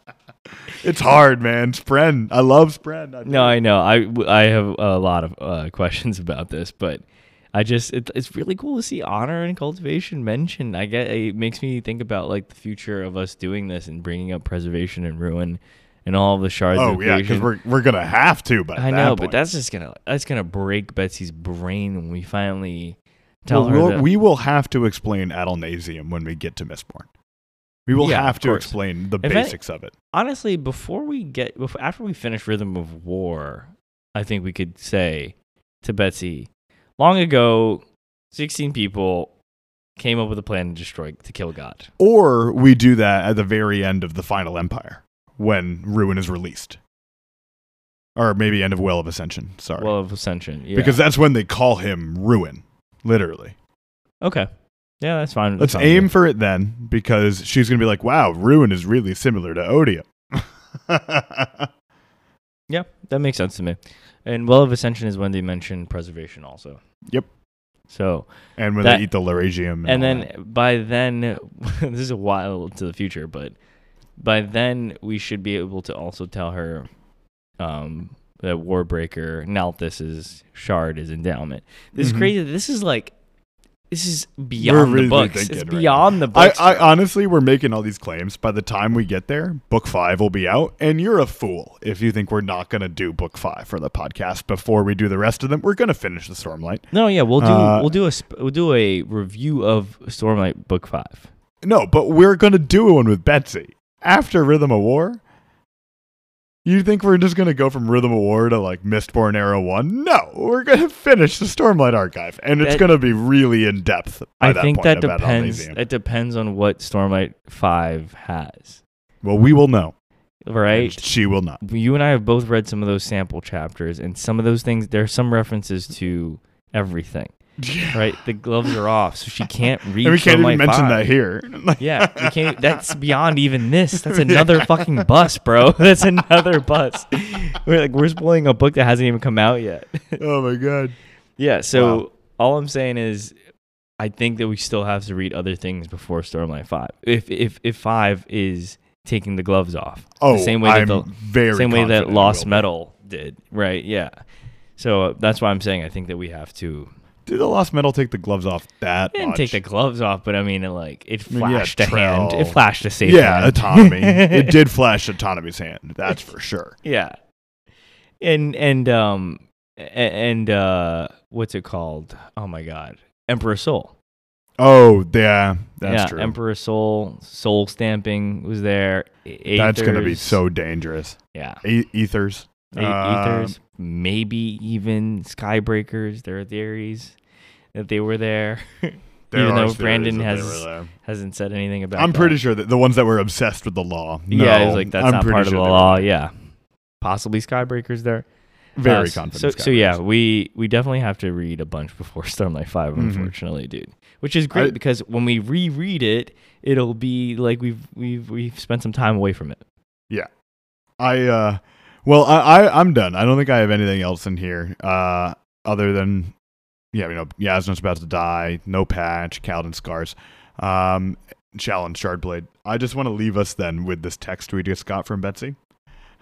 It's hard, man. Spren. I love Spren. I No, I know. I, I have a lot of uh, questions about this, but I just it, it's really cool to see honor and cultivation mentioned. I get it makes me think about like the future of us doing this and bringing up preservation and ruin and all the shards. Oh yeah, because we're we're gonna have to. But I know, but that's just gonna that's gonna break Betsy's brain when we finally tell well, her that. we will have to explain Adonalsium when we get to Mistborn. We will Yeah, have to course. explain the If basics of it. honestly, before we get before, after we finish Rhythm of War, I think we could say to Betsy, long ago, sixteen people came up with a plan to destroy to kill God. Or we do that at the very end of the Final Empire when Ruin is released, or maybe end of Well of Ascension. Sorry, Well of Ascension, yeah. because that's when they call him Ruin, literally. okay, yeah, that's fine. Let's that's aim for it then, because she's gonna be like, "Wow, Ruin is really similar to Odium." Yeah, that makes sense to me. And Well of Ascension is when they mention preservation also. Yep. So and when That- they eat the Lerasium, and, and then that. by then this is a while to the future but by then we should be able to also tell her um that warbreaker Nalthis's shard is endowment this is Mhm. crazy this is like this is beyond really the books it's right beyond the I, books I honestly, we're making all these claims. By the time we get there, book five will be out, and you're a fool if you think we're not going to do book five for the podcast before we do the rest of them. We're going to finish the Stormlight. no yeah we'll do Uh, we'll do a we'll do a review of stormlight book five No, but we're going to do one with Betsy after Rhythm of War. You think we're just going to go from Rhythm of War to like Mistborn Era One? No, we're going to finish the Stormlight archive, and it's going to be really in depth. I that think point that depends it depends on what stormlight 5 has Well, we will know. right She will not. you and I have both read some of those sample chapters, and some of those things there are some references to everything. Right, the gloves are off, so she can't read. And we can't even mention 5. that here. Yeah, we can't. That's beyond even this. That's another fucking bus, bro. That's another bus. We're like we're spoiling a book that hasn't even come out yet. oh my god. yeah. So Wow. all I'm saying is, I think that we still have to read other things before Stormlight Five. If if if five is taking the gloves off, Oh, the same way I'm that the very same way that Lost. Metal did, right? Yeah. So uh, that's why I'm saying I think that we have to. Did the Lost Metal take the gloves off that It didn't much? take the gloves off, but I mean, it, like it I mean, yeah, flashed a hand. It flashed a safe yeah, hand. autonomy. it did flash autonomy's hand. That's for sure. Yeah. And and um a- and uh what's it called? Oh my god. Emperor Soul. Oh, yeah, that's yeah, true. Emperor Soul, soul stamping was there. That's going to be Aethers. so dangerous. yeah. E- ethers. A- Ethers, maybe even Skybreakers. There are theories that they were there, There even though Brandon has hasn't said anything about. It. I'm that. pretty sure that the ones that were obsessed with the law. yeah, no, it's like that's I'm not part of sure the they were law. Yeah, possibly Skybreakers there. Very Uh, confident. So, so yeah, we we definitely have to read a bunch before Stormlight 5 Mhm. unfortunately, dude. Which is great I- because when we reread it, it'll be like we've we've we've spent some time away from it. Yeah, I uh well I, I I'm done. I don't think I have anything else in here uh other than yeah, you know, Jasnah's about to die, no patch, Kaladin scars. Um Shallan Shardblade. I just want to leave us then with this text we just got from Betsy.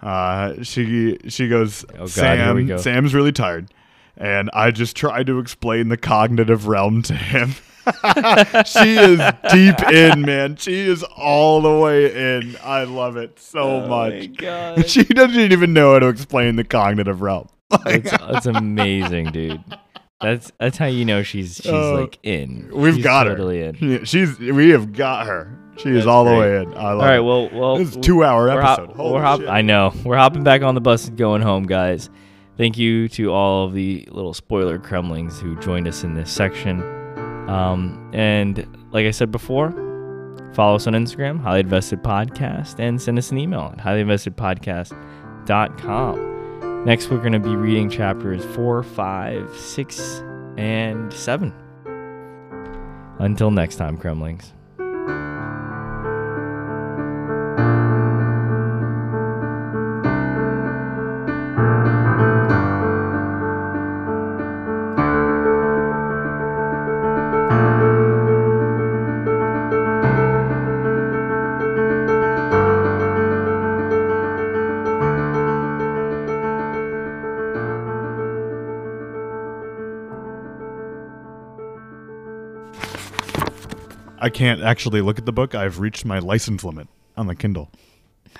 Uh she she goes Oh, God, Sam go." Sam's really tired. And I just tried to explain the cognitive realm to him. she is deep in, man. She is all the way in. I love it so much. god, She doesn't even know how to explain the cognitive realm. Like, that's, that's amazing, dude. That's that's how you know she's she's Uh, like in. we've She's got totally her. in. She's we have got her. She is That's all the way in. I love All right, it. well, well, this is two hour we're hop- episode. Holy we're hop- I know. We're hopping back on the bus and going home, guys. Thank you to all of the little spoiler cremlings who joined us in this section. Um, and like I said before, follow us on Instagram, Highly Invested Podcast, and send us an email at highlyinvestedpodcast.com. Next, we're going to be reading chapters four, five, six, and seven. Until next time, Cremlings. Can't actually look at the book. I've reached my license limit on the Kindle.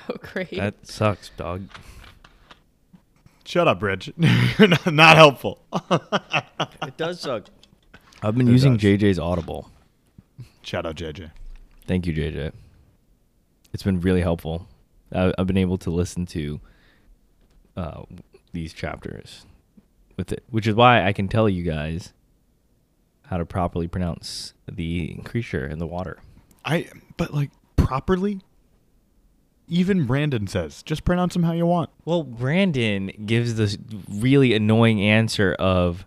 Oh, great. That sucks, dog. Shut up, Rich. You're not, not helpful. It does suck. I've been It using does. JJ's Audible. Shout out JJ. Thank you, JJ. It's been really helpful. I, I've been able to listen to uh, these chapters with it, which is why I can tell you guys how to properly pronounce the creature in the water. I but like properly. Even Brandon says, just pronounce them how you want. Well, Brandon gives this really annoying answer of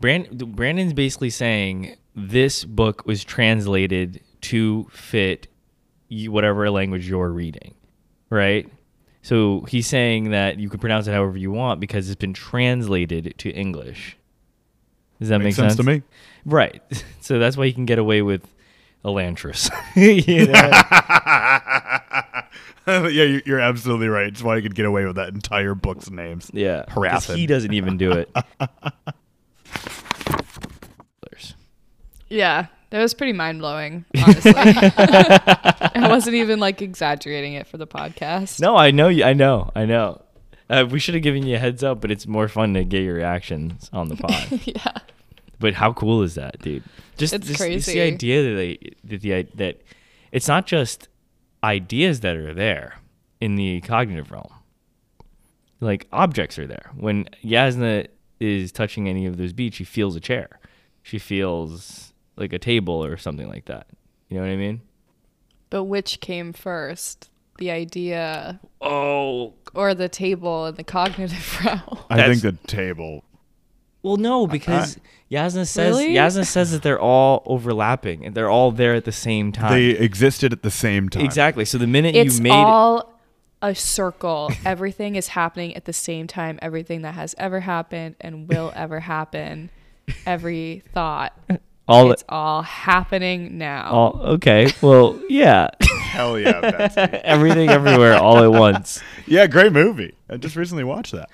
Brand, Brandon's basically saying this book was translated to fit you, whatever language you're reading, right? So he's saying that you can pronounce it however you want because it's been translated to English. Does that Makes make sense to me. Right. So that's why he can get away with Elantris. you know? yeah, you- you're absolutely right. It's why I could get away with that entire book's names. Yeah. Harass He doesn't even do it. Yeah, that was pretty mind blowing, honestly. I wasn't even like exaggerating it for the podcast. No, I know you. I know. I know. Uh, we should have given you a heads up, but it's more fun to get your reactions on the pod. yeah. but how cool is that, dude? Just It's this, just the idea that they that the that it's not just ideas that are there in the cognitive realm. Like objects are there. When Jasnah is touching any of those beads, she feels a chair. She feels like a table or something like that. You know what I mean? But which came first? The idea Oh, or the table and the cognitive realm? I That's- think the table. Well, no, because Jasnah says Really? Jasnah says that they're all overlapping and they're all there at the same time. They existed at the same time. exactly. So the minute It's you made all a circle. Everything is happening at the same time. Everything that has ever happened and will ever happen. Every thought. all, it's all happening now. all okay, well, yeah, Hell yeah, everything everywhere all at once. yeah, great movie. I just recently watched that.